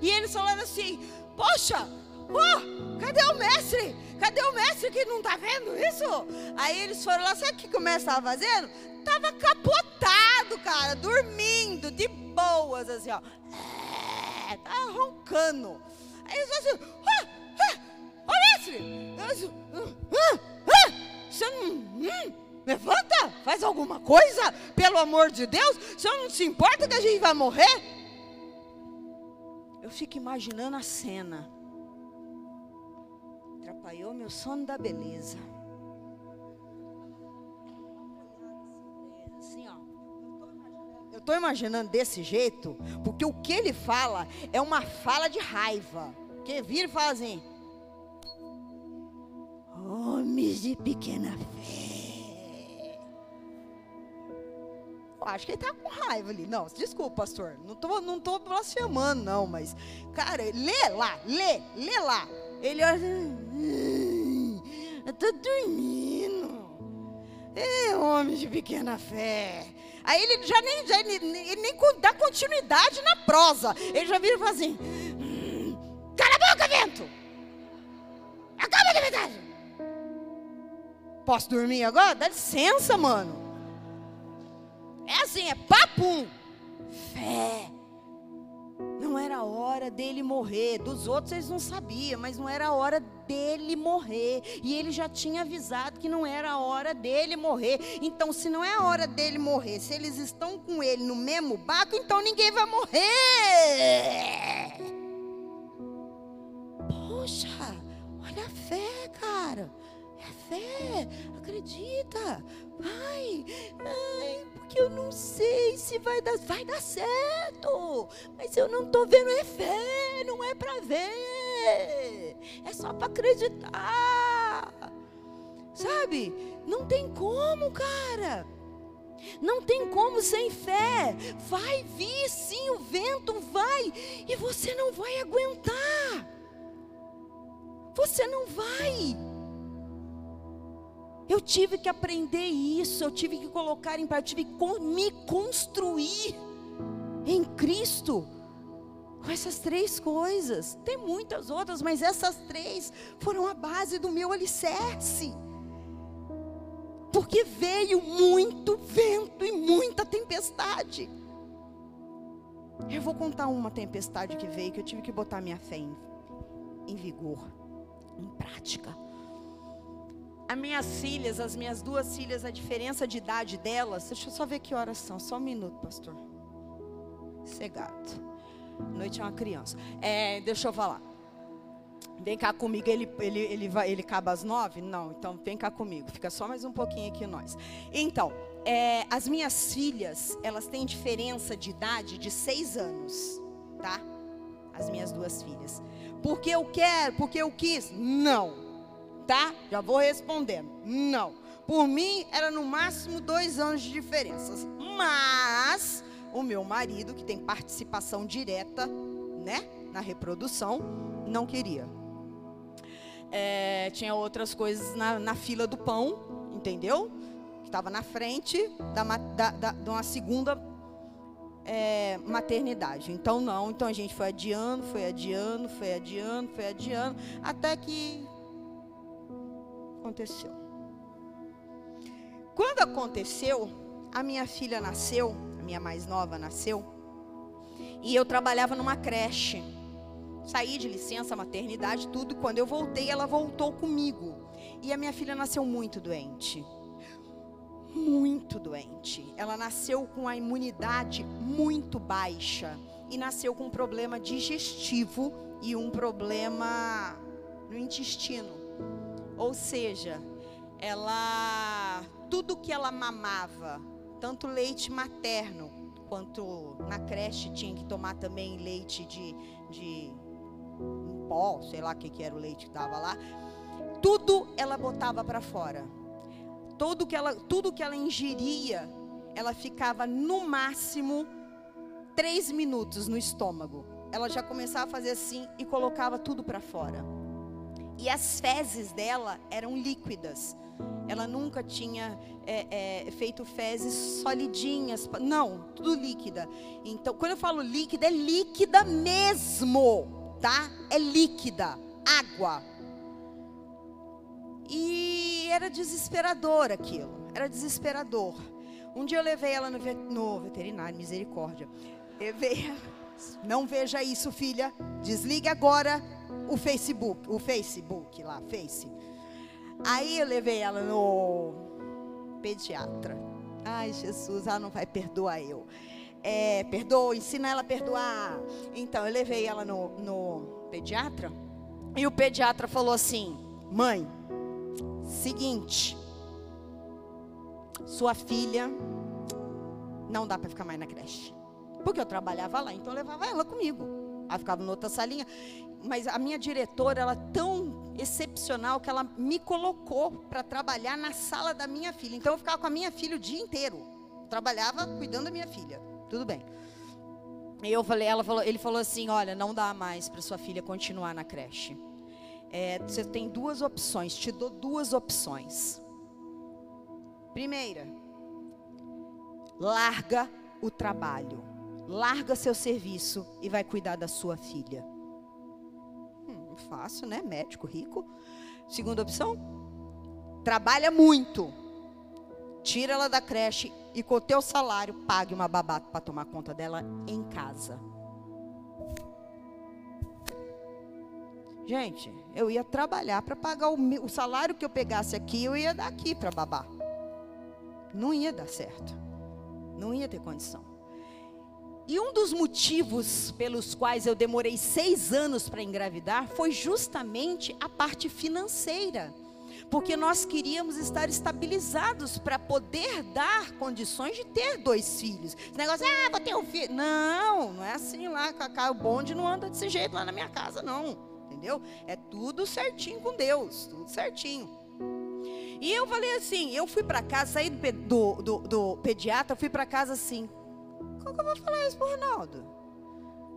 e eles falando assim: Poxa, oh, cadê o mestre? Cadê o mestre que não está vendo isso? Aí eles foram lá, sabe o que o mestre estava fazendo? Estava capotado, cara, dormindo, de boas, assim, ó. Tava roncando. Aí eles falaram assim, ah, ah, ô mestre, ah, ah, você não... Hum, levanta, faz alguma coisa, pelo amor de Deus, você não se importa que a gente vai morrer? Eu fico imaginando a cena atrapalhou meu sono da beleza. Assim, ó. Eu estou imaginando desse jeito, porque o que ele fala é uma fala de raiva. Que vira e fala assim: Homens de pequena fé. Eu acho que ele está com raiva ali. Não, desculpa, pastor. Não tô, não tô blasfemando, não, mas. Cara, lê lá, lê, lê lá. Ele olha assim, eu tô dormindo. É, homem de pequena fé. Aí ele já nem, já, ele, nem dá continuidade na prosa. Ele já vira e fala assim: Cala a boca, vento! Acaba de verdade! Posso dormir agora? Dá licença, mano. É assim, é papum. Fé não era hora dele morrer. Dos outros eles não sabiam, mas não era hora dele morrer. E ele já tinha avisado que não era a hora dele morrer. Então, se não é a hora dele morrer, se eles estão com ele no mesmo barco, então ninguém vai morrer. Poxa, olha a fé, cara. É fé, acredita. Vai, ai, porque eu não sei se vai dar, vai dar certo. Mas eu não estou vendo é fé, não é para ver. É só para acreditar. Sabe? Não tem como, cara. Não tem como sem fé. Vai vir sim, o vento vai e você não vai aguentar. Você não vai. Eu tive que aprender isso, eu tive que colocar em prática, eu tive que me construir em Cristo. Com essas três coisas. Tem muitas outras, mas essas três foram a base do meu alicerce. Porque veio muito vento e muita tempestade. Eu vou contar uma tempestade que veio, que eu tive que botar minha fé em, em vigor, em prática. As minhas filhas, as minhas duas filhas, a diferença de idade delas, deixa eu só ver que horas são, só um minuto, pastor. Cegado. Noite é uma criança. É, deixa eu falar. Vem cá comigo, ele, ele, ele, vai, ele acaba às nove? Não, então vem cá comigo, fica só mais um pouquinho aqui nós. Então, é, as minhas filhas, elas têm diferença de idade de seis anos, tá? As minhas duas filhas. Porque eu quero, porque eu quis? Não tá? Já vou respondendo. Não. Por mim, era no máximo dois anos de diferença. Mas o meu marido, que tem participação direta, né, na reprodução, não queria. É, tinha outras coisas na, na, fila do pão, entendeu? Que estava na frente da, da, da, de uma segunda é, maternidade. Então não, então a gente foi adiando, foi adiando, foi adiando, foi adiando, até que aconteceu. Quando aconteceu, a minha filha nasceu, a minha mais nova nasceu, e eu trabalhava numa creche. Saí de licença, maternidade, tudo. Quando eu voltei, ela voltou comigo. E a minha filha nasceu muito doente. Muito doente. Ela nasceu com a imunidade muito baixa. E nasceu com um problema digestivo e um problema no intestino. Ou seja, ela tudo que ela mamava, tanto leite materno quanto na creche tinha que tomar também leite de, de um pó, sei lá o que, que era o leite que estava lá. Tudo ela botava para fora. Tudo que ela, tudo que ela ingeria, ela ficava no máximo três minutos no estômago. ela já começava a fazer assim e colocava tudo para fora. E as fezes dela eram líquidas. Ela nunca tinha é, é, feito fezes solidinhas. Não, tudo líquida. Então, quando eu falo líquida, é líquida mesmo, tá? É líquida, água. E era desesperador aquilo. Era desesperador. Um dia eu levei ela no, no veterinário, misericórdia. Não veja isso, filha. Desligue agora o Facebook, o Facebook lá, Face. Aí eu levei ela no pediatra. Ai, Jesus, ela não vai perdoar eu. É, perdoa, ensina ela a perdoar. Então, eu levei ela no, no pediatra. E o pediatra falou assim: Mãe, seguinte. Sua filha não dá para ficar mais na creche. Porque eu trabalhava lá, então eu levava ela comigo. Ela ficava em outra salinha. Mas a minha diretora, ela é tão excepcional que ela me colocou para trabalhar na sala da minha filha. Então eu ficava com a minha filha o dia inteiro. Trabalhava cuidando da minha filha. Tudo bem. E eu falei, ela falou, ele falou assim: olha, não dá mais para sua filha continuar na creche. É, você tem duas opções, te dou duas opções. Primeira, larga o trabalho, larga seu serviço e vai cuidar da sua filha. Fácil, né? Médico rico. Segunda opção, trabalha muito, tira ela da creche e com o teu salário pague uma babá para tomar conta dela em casa. Gente, eu ia trabalhar para pagar o, o, salário que eu pegasse aqui, eu ia dar aqui para babá. Não ia dar certo. Não ia ter condição. E um dos motivos pelos quais eu demorei seis anos para engravidar foi justamente a parte financeira. Porque nós queríamos estar estabilizados para poder dar condições de ter dois filhos. Esse negócio, ah, vou ter um filho. Não, não é assim lá. O bonde não anda desse jeito lá na minha casa, não entendeu? É tudo certinho com Deus, tudo certinho. E eu falei assim, eu fui para casa, saí do, do, do pediatra, fui para casa assim, como que eu vou falar isso pro Ronaldo?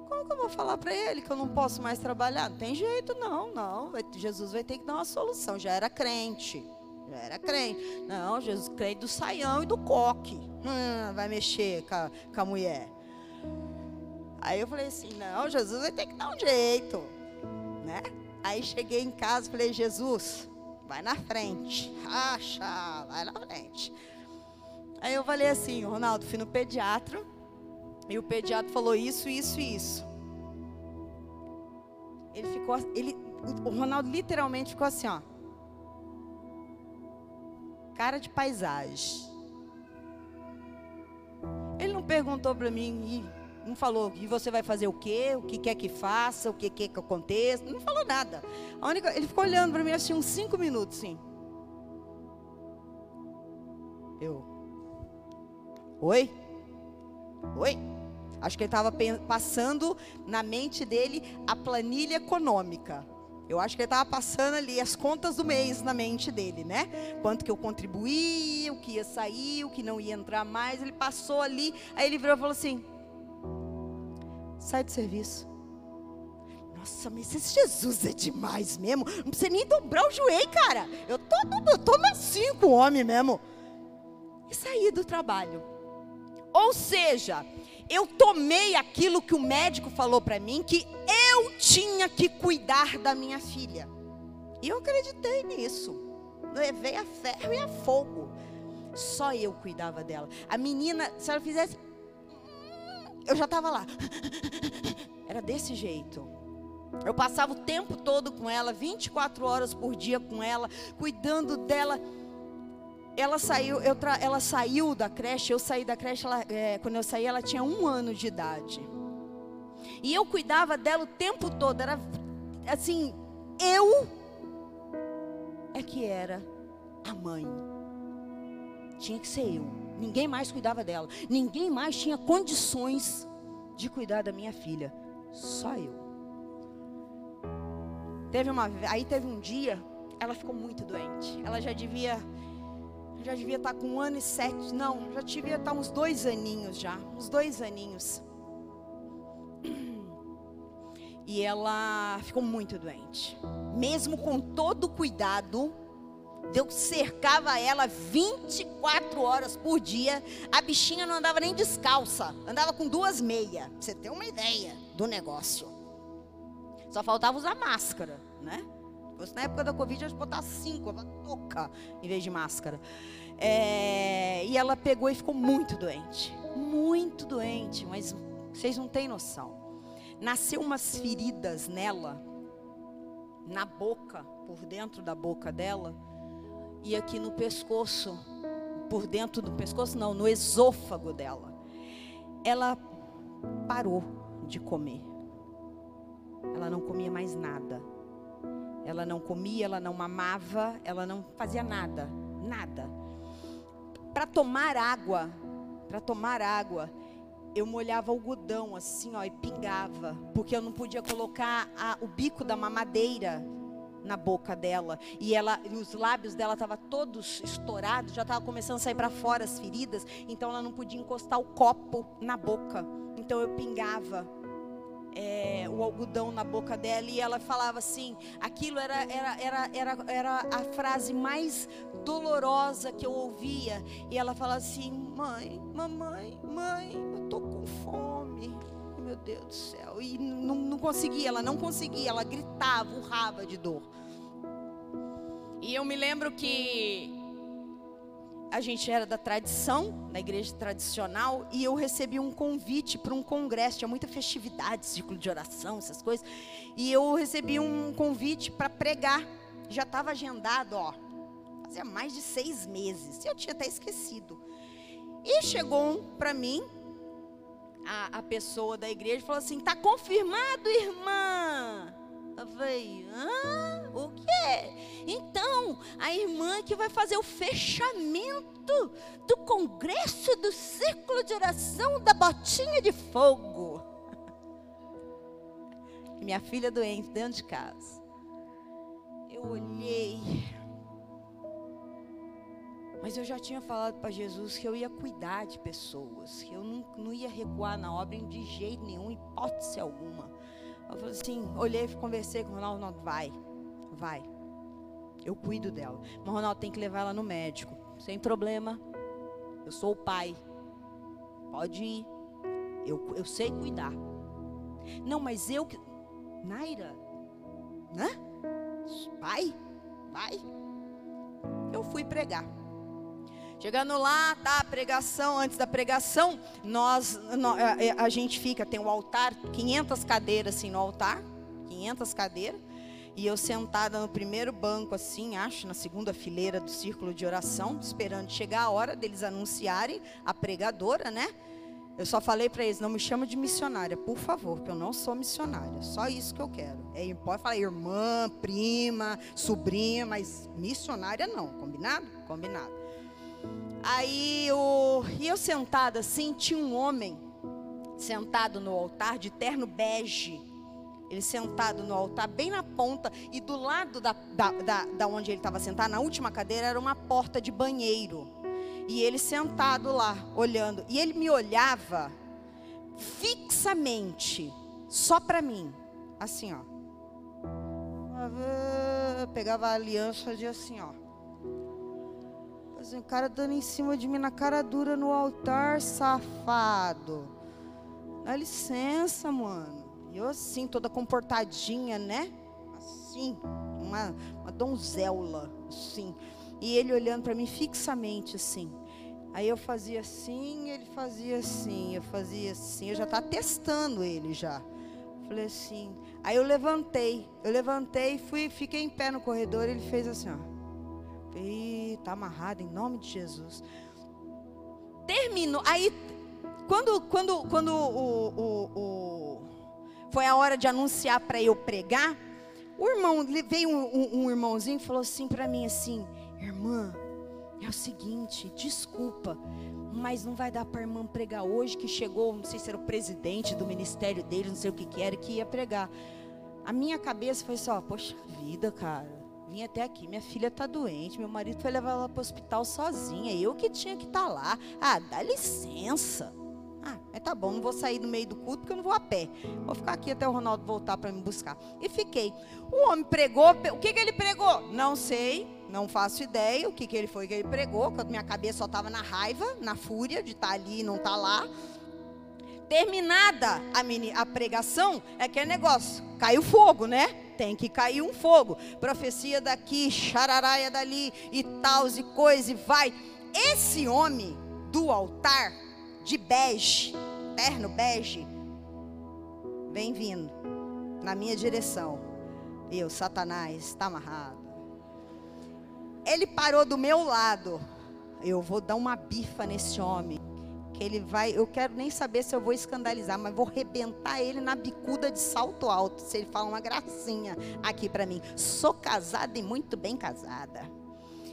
Como que eu vou falar para ele que eu não posso mais trabalhar? Não tem jeito não, não. Jesus vai ter que dar uma solução. Já era crente, já era crente. Não, Jesus crente do saião e do coque. Hum, vai mexer com a, com a mulher. Aí eu falei assim, não, Jesus vai ter que dar um jeito né? Aí cheguei em casa e falei, Jesus, vai na frente. Acha, vai na frente. Aí eu falei assim, Ronaldo, fui no pediatra. E o pediatra falou isso, isso e isso. Ele ficou, ele, o Ronaldo literalmente ficou assim, ó. Cara de paisagem. Ele não perguntou para mim, não falou, e você vai fazer o quê? O que quer que faça? O que quer que aconteça? Não falou nada. A única, ele ficou olhando para mim assim uns cinco minutos, sim. Eu. Oi? Oi? Acho que ele estava passando na mente dele a planilha econômica. Eu acho que ele estava passando ali as contas do mês na mente dele, né? Quanto que eu contribuía, o que ia sair, o que não ia entrar mais. Ele passou ali, aí ele virou e falou assim: sai do serviço. Nossa, mas esse Jesus é demais mesmo. Não precisa nem dobrar o joelho, cara. Eu tô, eu tô assim com o homem mesmo. E saí do trabalho. Ou seja, eu tomei aquilo que o médico falou para mim, que eu tinha que cuidar da minha filha. E eu acreditei nisso. Levei a ferro e a fogo. Só eu cuidava dela. A menina, se ela fizesse eu já estava lá. Era desse jeito. Eu passava o tempo todo com ela, 24 horas por dia com ela, cuidando dela. Ela saiu, eu tra... ela saiu da creche, eu saí da creche, ela, é, quando eu saí, ela tinha um ano de idade. E eu cuidava dela o tempo todo, era assim, eu é que era a mãe. Tinha que ser eu. Ninguém mais cuidava dela. Ninguém mais tinha condições de cuidar da minha filha. Só eu. Teve uma, aí teve um dia, ela ficou muito doente. Ela já devia, já devia estar com um ano e sete, não, já devia estar uns dois aninhos já, uns dois aninhos. E ela ficou muito doente. Mesmo com todo o cuidado, Deus cercava ela 24 horas por dia. A bichinha não andava nem descalça, andava com duas meias. Você tem uma ideia do negócio. Só faltava usar máscara, né? Na época da Covid, ia botar cinco, ela toca em vez de máscara. É, e ela pegou e ficou muito doente. Muito doente, mas vocês não têm noção. Nasceu umas feridas nela, na boca, por dentro da boca dela, e aqui no pescoço, por dentro do pescoço, não, no esôfago dela. Ela parou de comer. Ela não comia mais nada. Ela não comia, ela não mamava, ela não fazia nada, nada. Para tomar água, para tomar água, eu molhava algodão assim, ó, e pingava, porque eu não podia colocar a, o bico da mamadeira na boca dela e ela e os lábios dela estavam todos estourados, já estava começando a sair para fora as feridas, então ela não podia encostar o copo na boca. Então eu pingava é, o algodão na boca dela e ela falava assim: aquilo era, era, era, era, era a frase mais dolorosa que eu ouvia. E ela falava assim: mãe, mamãe, mãe, eu tô com fome. Meu Deus do céu. E não, não conseguia, ela não conseguia, ela gritava, urrava de dor. E eu me lembro que a gente era da tradição, na igreja tradicional, e eu recebi um convite para um congresso, tinha muita festividade, círculo de oração, essas coisas, e eu recebi um convite para pregar, já estava agendado, ó, fazia mais de seis meses, eu tinha até esquecido. E chegou para mim, a, a pessoa da igreja, falou assim: está confirmado, irmã? Eu falei, hã? O quê? Então, a irmã que vai fazer o fechamento do congresso do círculo de oração da botinha de fogo. Minha filha doente dentro de casa. Eu olhei. Mas eu já tinha falado para Jesus que eu ia cuidar de pessoas, que eu não, não ia recuar na obra de jeito nenhum, hipótese alguma. Eu falei assim, olhei, conversei com o Ronaldo, Ronaldo, vai, vai. Eu cuido dela. Mas Ronaldo tem que levar ela no médico. Sem problema. Eu sou o pai. Pode ir. Eu, eu sei cuidar. Não, mas eu que. Naira, né? Pai, vai. Eu fui pregar. Chegando lá, tá a pregação, antes da pregação, nós, a, é, é, a, gente fica, tem o um altar, 500 cadeiras assim no altar, 500 cadeiras, e eu sentada no primeiro banco assim, acho, na segunda fileira do círculo de oração, esperando chegar a hora deles anunciarem a pregadora, né? Eu só falei para eles, não me chama de missionária, por favor, porque eu não sou missionária. Só isso que eu quero. É, pode falar irmã, prima, sobrinha, mas missionária não. Combinado? Combinado. Aí eu, e eu sentada assim, tinha um homem sentado no altar de terno bege. Ele sentado no altar, bem na ponta, e do lado da, da, da, da onde ele estava sentado, na última cadeira, era uma porta de banheiro. E ele sentado lá, olhando. E ele me olhava fixamente, só para mim. Assim, ó. Pegava a aliança e assim, ó. Assim, o cara dando em cima de mim na cara dura no altar, safado. Dá licença, mano. E eu assim, toda comportadinha, né? Assim, uma, uma donzela, assim. E ele olhando para mim fixamente, assim. Aí eu fazia assim, ele fazia assim, eu fazia assim. Eu já estava testando ele já. Falei assim. Aí eu levantei, eu levantei, fui, fiquei em pé no corredor. Ele fez assim, ó. E tá amarrado em nome de Jesus. Terminou. Aí, quando, quando, quando o, o, o foi a hora de anunciar para eu pregar, o irmão veio um, um, um irmãozinho e falou assim para mim assim, irmã, é o seguinte, desculpa, mas não vai dar para a irmã pregar hoje que chegou, não sei se era o presidente do ministério dele, não sei o que que era, que ia pregar. A minha cabeça foi só, poxa vida, cara vim até aqui, minha filha está doente, meu marido foi levar ela para o hospital sozinha, eu que tinha que estar tá lá. Ah, dá licença. Ah, Mas tá bom, não vou sair no meio do culto porque eu não vou a pé. Vou ficar aqui até o Ronaldo voltar para me buscar. E fiquei. O homem pregou, o que, que ele pregou? Não sei, não faço ideia o que, que ele foi que ele pregou, porque minha cabeça só estava na raiva, na fúria de estar tá ali e não estar tá lá. Terminada a, pregação, é aquele negócio, caiu fogo, né? Tem que cair um fogo. Profecia daqui, chararaia dali e tal, e coisa, e vai. Esse homem do altar, de bege, terno bege, vem vindo na minha direção. Eu, Satanás, está amarrado. Ele parou do meu lado. Eu vou dar uma bifa nesse homem que ele vai, eu quero nem saber se eu vou escandalizar, mas vou rebentar ele na bicuda de salto alto, se ele fala uma gracinha aqui para mim. Sou casada e muito bem casada.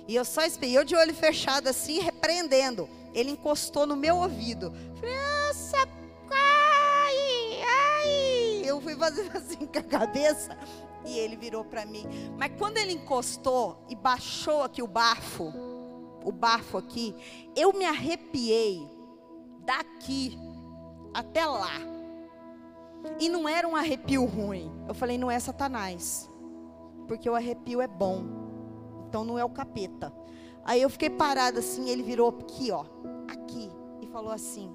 E eu só esperei, eu de olho fechado assim, repreendendo. Ele encostou no meu ouvido. Nossa, ai, ai. Eu fui fazendo assim com a cabeça e ele virou para mim. Mas quando ele encostou e baixou aqui o bafo, o bafo aqui, eu me arrepiei daqui até lá. E não era um arrepio ruim. Eu falei, não é Satanás. Porque o arrepio é bom. Então não é o capeta. Aí eu fiquei parada assim, ele virou aqui, ó, aqui, e falou assim: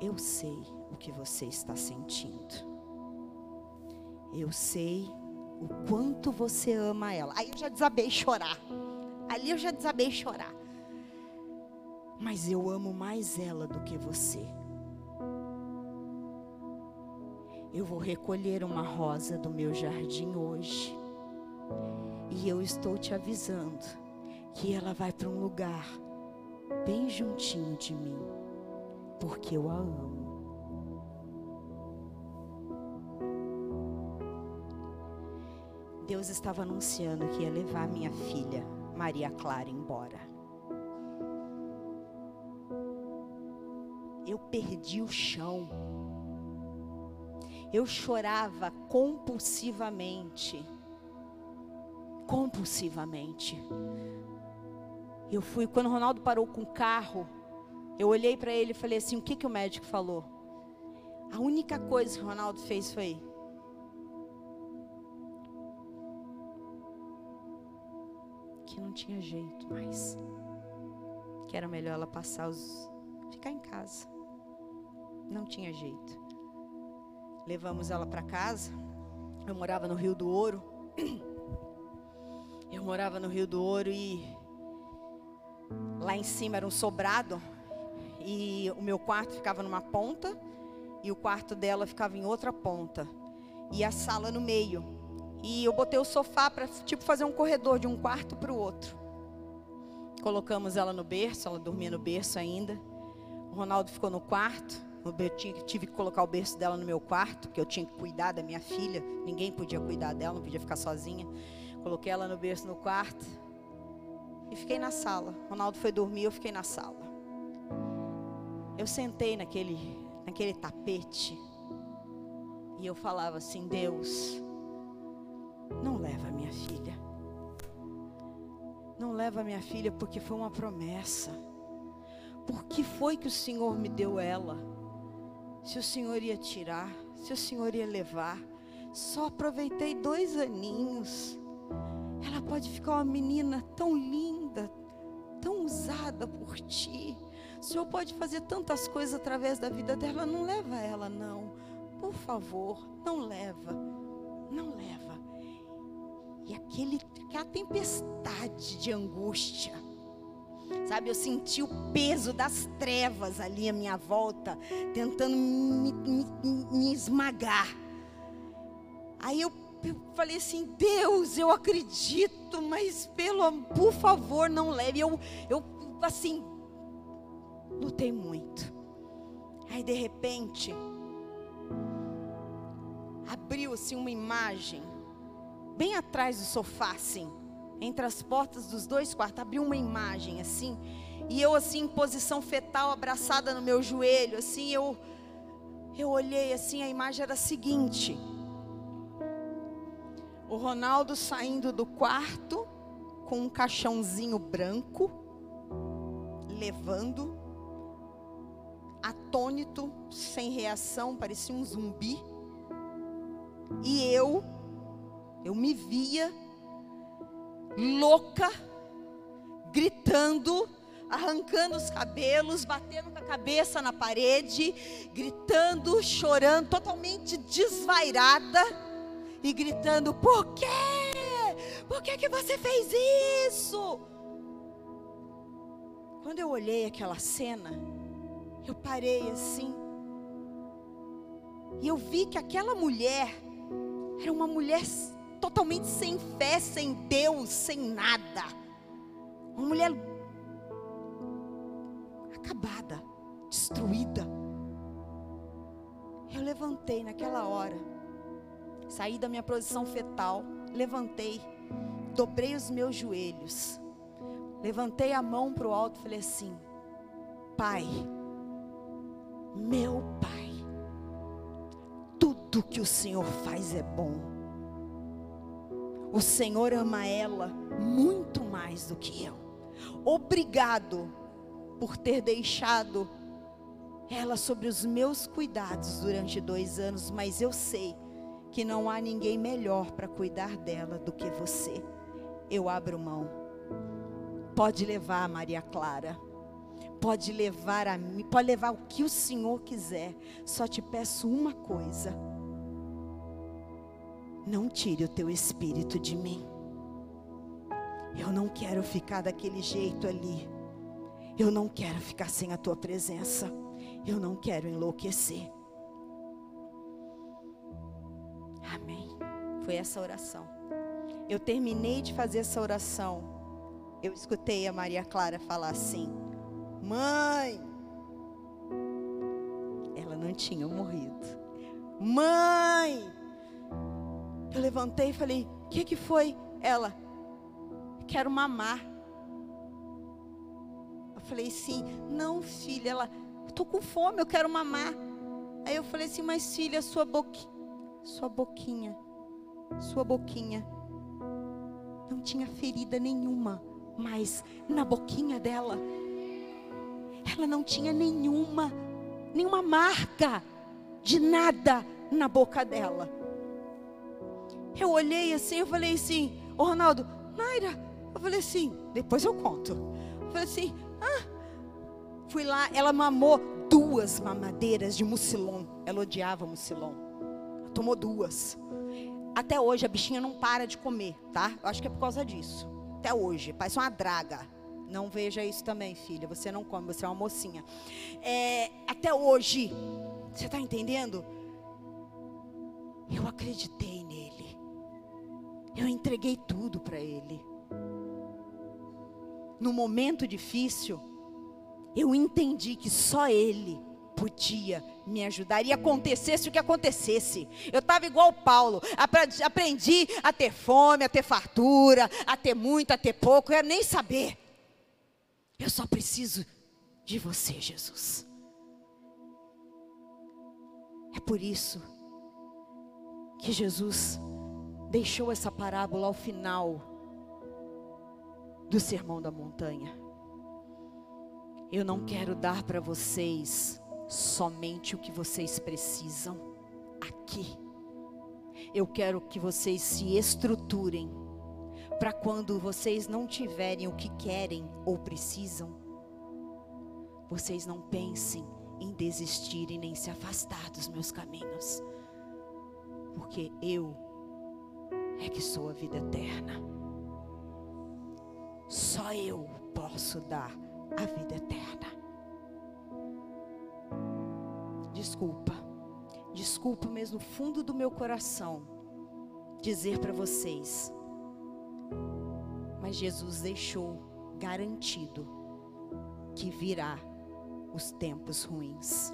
Eu sei o que você está sentindo. Eu sei o quanto você ama ela. Aí eu já desabei chorar. Ali eu já desabei chorar mas eu amo mais ela do que você. Eu vou recolher uma rosa do meu jardim hoje. E eu estou te avisando que ela vai para um lugar bem juntinho de mim, porque eu a amo. Deus estava anunciando que ia levar minha filha, Maria Clara, embora. Eu perdi o chão. Eu chorava compulsivamente. Compulsivamente. Eu fui, quando o Ronaldo parou com o carro, eu olhei para ele e falei assim: o que, que o médico falou? A única coisa que o Ronaldo fez foi. Que não tinha jeito mais. Que era melhor ela passar os. ficar em casa. Não tinha jeito. Levamos ela para casa. Eu morava no Rio do Ouro. Eu morava no Rio do Ouro e lá em cima era um sobrado e o meu quarto ficava numa ponta e o quarto dela ficava em outra ponta e a sala no meio. E eu botei o sofá para tipo fazer um corredor de um quarto para o outro. Colocamos ela no berço, ela dormia no berço ainda. O Ronaldo ficou no quarto. Eu tive que colocar o berço dela no meu quarto, porque eu tinha que cuidar da minha filha. Ninguém podia cuidar dela, não podia ficar sozinha. Coloquei ela no berço no quarto e fiquei na sala. Ronaldo foi dormir, eu fiquei na sala. Eu sentei naquele, naquele tapete e eu falava assim: Deus, não leva minha filha. Não leva minha filha porque foi uma promessa. Por que foi que o Senhor me deu ela? Se o Senhor ia tirar, se o Senhor ia levar. Só aproveitei dois aninhos. Ela pode ficar uma menina tão linda, tão usada por ti. O Senhor pode fazer tantas coisas através da vida dela. Não leva ela, não. Por favor, não leva. Não leva. E aquele, aquela tempestade de angústia Sabe, eu senti o peso das trevas ali à minha volta, tentando me, me, me esmagar. Aí eu, eu, falei assim: Deus, eu acredito, mas pelo por favor, não leve. Eu, eu assim, lutei muito. Aí de repente, abriu-se uma imagem, bem atrás do sofá, assim entre as portas dos dois quartos, abriu uma imagem assim, e eu assim em posição fetal, abraçada no meu joelho, assim, eu eu olhei assim, a imagem era a seguinte: o Ronaldo saindo do quarto com um caixãozinho branco, levando, atônito, sem reação, parecia um zumbi. E eu, eu me via louca, gritando, arrancando os cabelos, batendo com a cabeça na parede, gritando, chorando, totalmente desvairada e gritando: Por quê? Por que, que você fez isso? Quando eu olhei aquela cena, eu parei assim. E eu vi que aquela mulher era uma mulher totalmente sem fé, sem Deus, sem nada. Uma mulher acabada, destruída. Eu levantei naquela hora, saí da minha posição fetal, levantei, dobrei os meus joelhos, levantei a mão para o alto e falei assim: Pai, meu Pai, tudo que o Senhor faz é bom o Senhor ama ela muito mais do que eu. Obrigado por ter deixado ela sobre os meus cuidados durante dois anos, mas eu sei que não há ninguém melhor para cuidar dela do que você. Eu abro mão. Pode levar a Maria Clara. Pode levar a mim, pode levar o que o Senhor quiser. Só te peço uma coisa não tire o teu espírito de mim. Eu não quero ficar daquele jeito ali. Eu não quero ficar sem a tua presença. Eu não quero enlouquecer. Amém. Foi essa oração. Eu terminei de fazer essa oração. Eu escutei a Maria Clara falar assim: Mãe, ela não tinha morrido. Mãe, eu levantei e falei: O que, que foi? Ela, quero mamar. Eu falei assim: Não, filha. Ela, estou com fome, eu quero mamar. Aí eu falei assim: Mas filha, sua boquinha, sua boquinha, sua boquinha. Não tinha ferida nenhuma, mas na boquinha dela, ela não tinha nenhuma, nenhuma marca de nada na boca dela. Eu olhei assim, eu falei assim, ô Ronaldo, Naira, eu falei assim, depois eu conto. Eu falei assim, ah, fui lá, ela mamou duas mamadeiras de mucilon. Ela odiava mucilon. Tomou duas. Até hoje a bichinha não para de comer, tá? Eu acho que é por causa disso. Até hoje, parece uma draga. Não veja isso também, filha. Você não come, você é uma mocinha. É, até hoje, você está entendendo? Eu acreditei eu entreguei tudo para Ele. No momento difícil, eu entendi que só Ele podia me ajudar. E acontecesse o que acontecesse. Eu estava igual Paulo. Aprendi a ter fome, a ter fartura, a ter muito, a ter pouco. Eu nem saber. Eu só preciso de você, Jesus. É por isso que Jesus deixou essa parábola ao final do Sermão da Montanha. Eu não quero dar para vocês somente o que vocês precisam aqui. Eu quero que vocês se estruturem para quando vocês não tiverem o que querem ou precisam, vocês não pensem em desistir nem se afastar dos meus caminhos, porque eu é que sou a vida eterna. Só eu posso dar a vida eterna. Desculpa, desculpa mesmo no fundo do meu coração dizer para vocês, mas Jesus deixou garantido que virá os tempos ruins.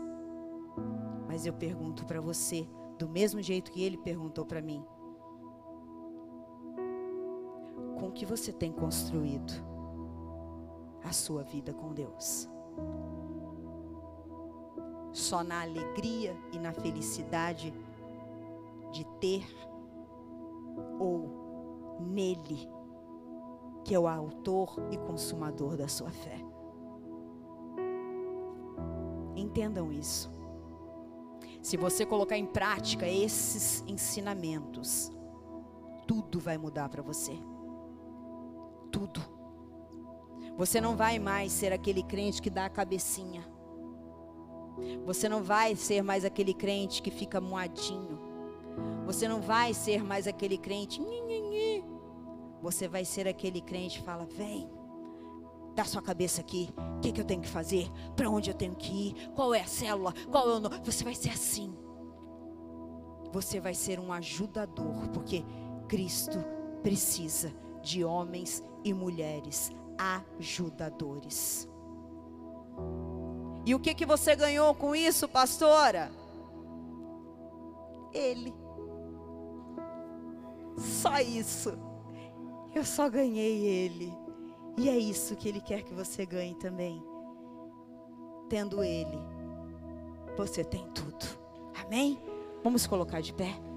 Mas eu pergunto para você, do mesmo jeito que ele perguntou para mim, o que você tem construído a sua vida com Deus. Só na alegria e na felicidade de ter ou nele, que é o autor e consumador da sua fé. Entendam isso. Se você colocar em prática esses ensinamentos, tudo vai mudar para você. Tudo. Você não vai mais ser aquele crente que dá a cabecinha. Você não vai ser mais aquele crente que fica moadinho. Você não vai ser mais aquele crente. Você vai ser aquele crente que fala: vem, dá sua cabeça aqui. O que, que eu tenho que fazer? Para onde eu tenho que ir? Qual é a célula? Qual é o? Você vai ser assim. Você vai ser um ajudador, porque Cristo precisa de homens e mulheres ajudadores. E o que que você ganhou com isso, pastora? Ele. Só isso. Eu só ganhei ele. E é isso que ele quer que você ganhe também. Tendo ele, você tem tudo. Amém? Vamos colocar de pé.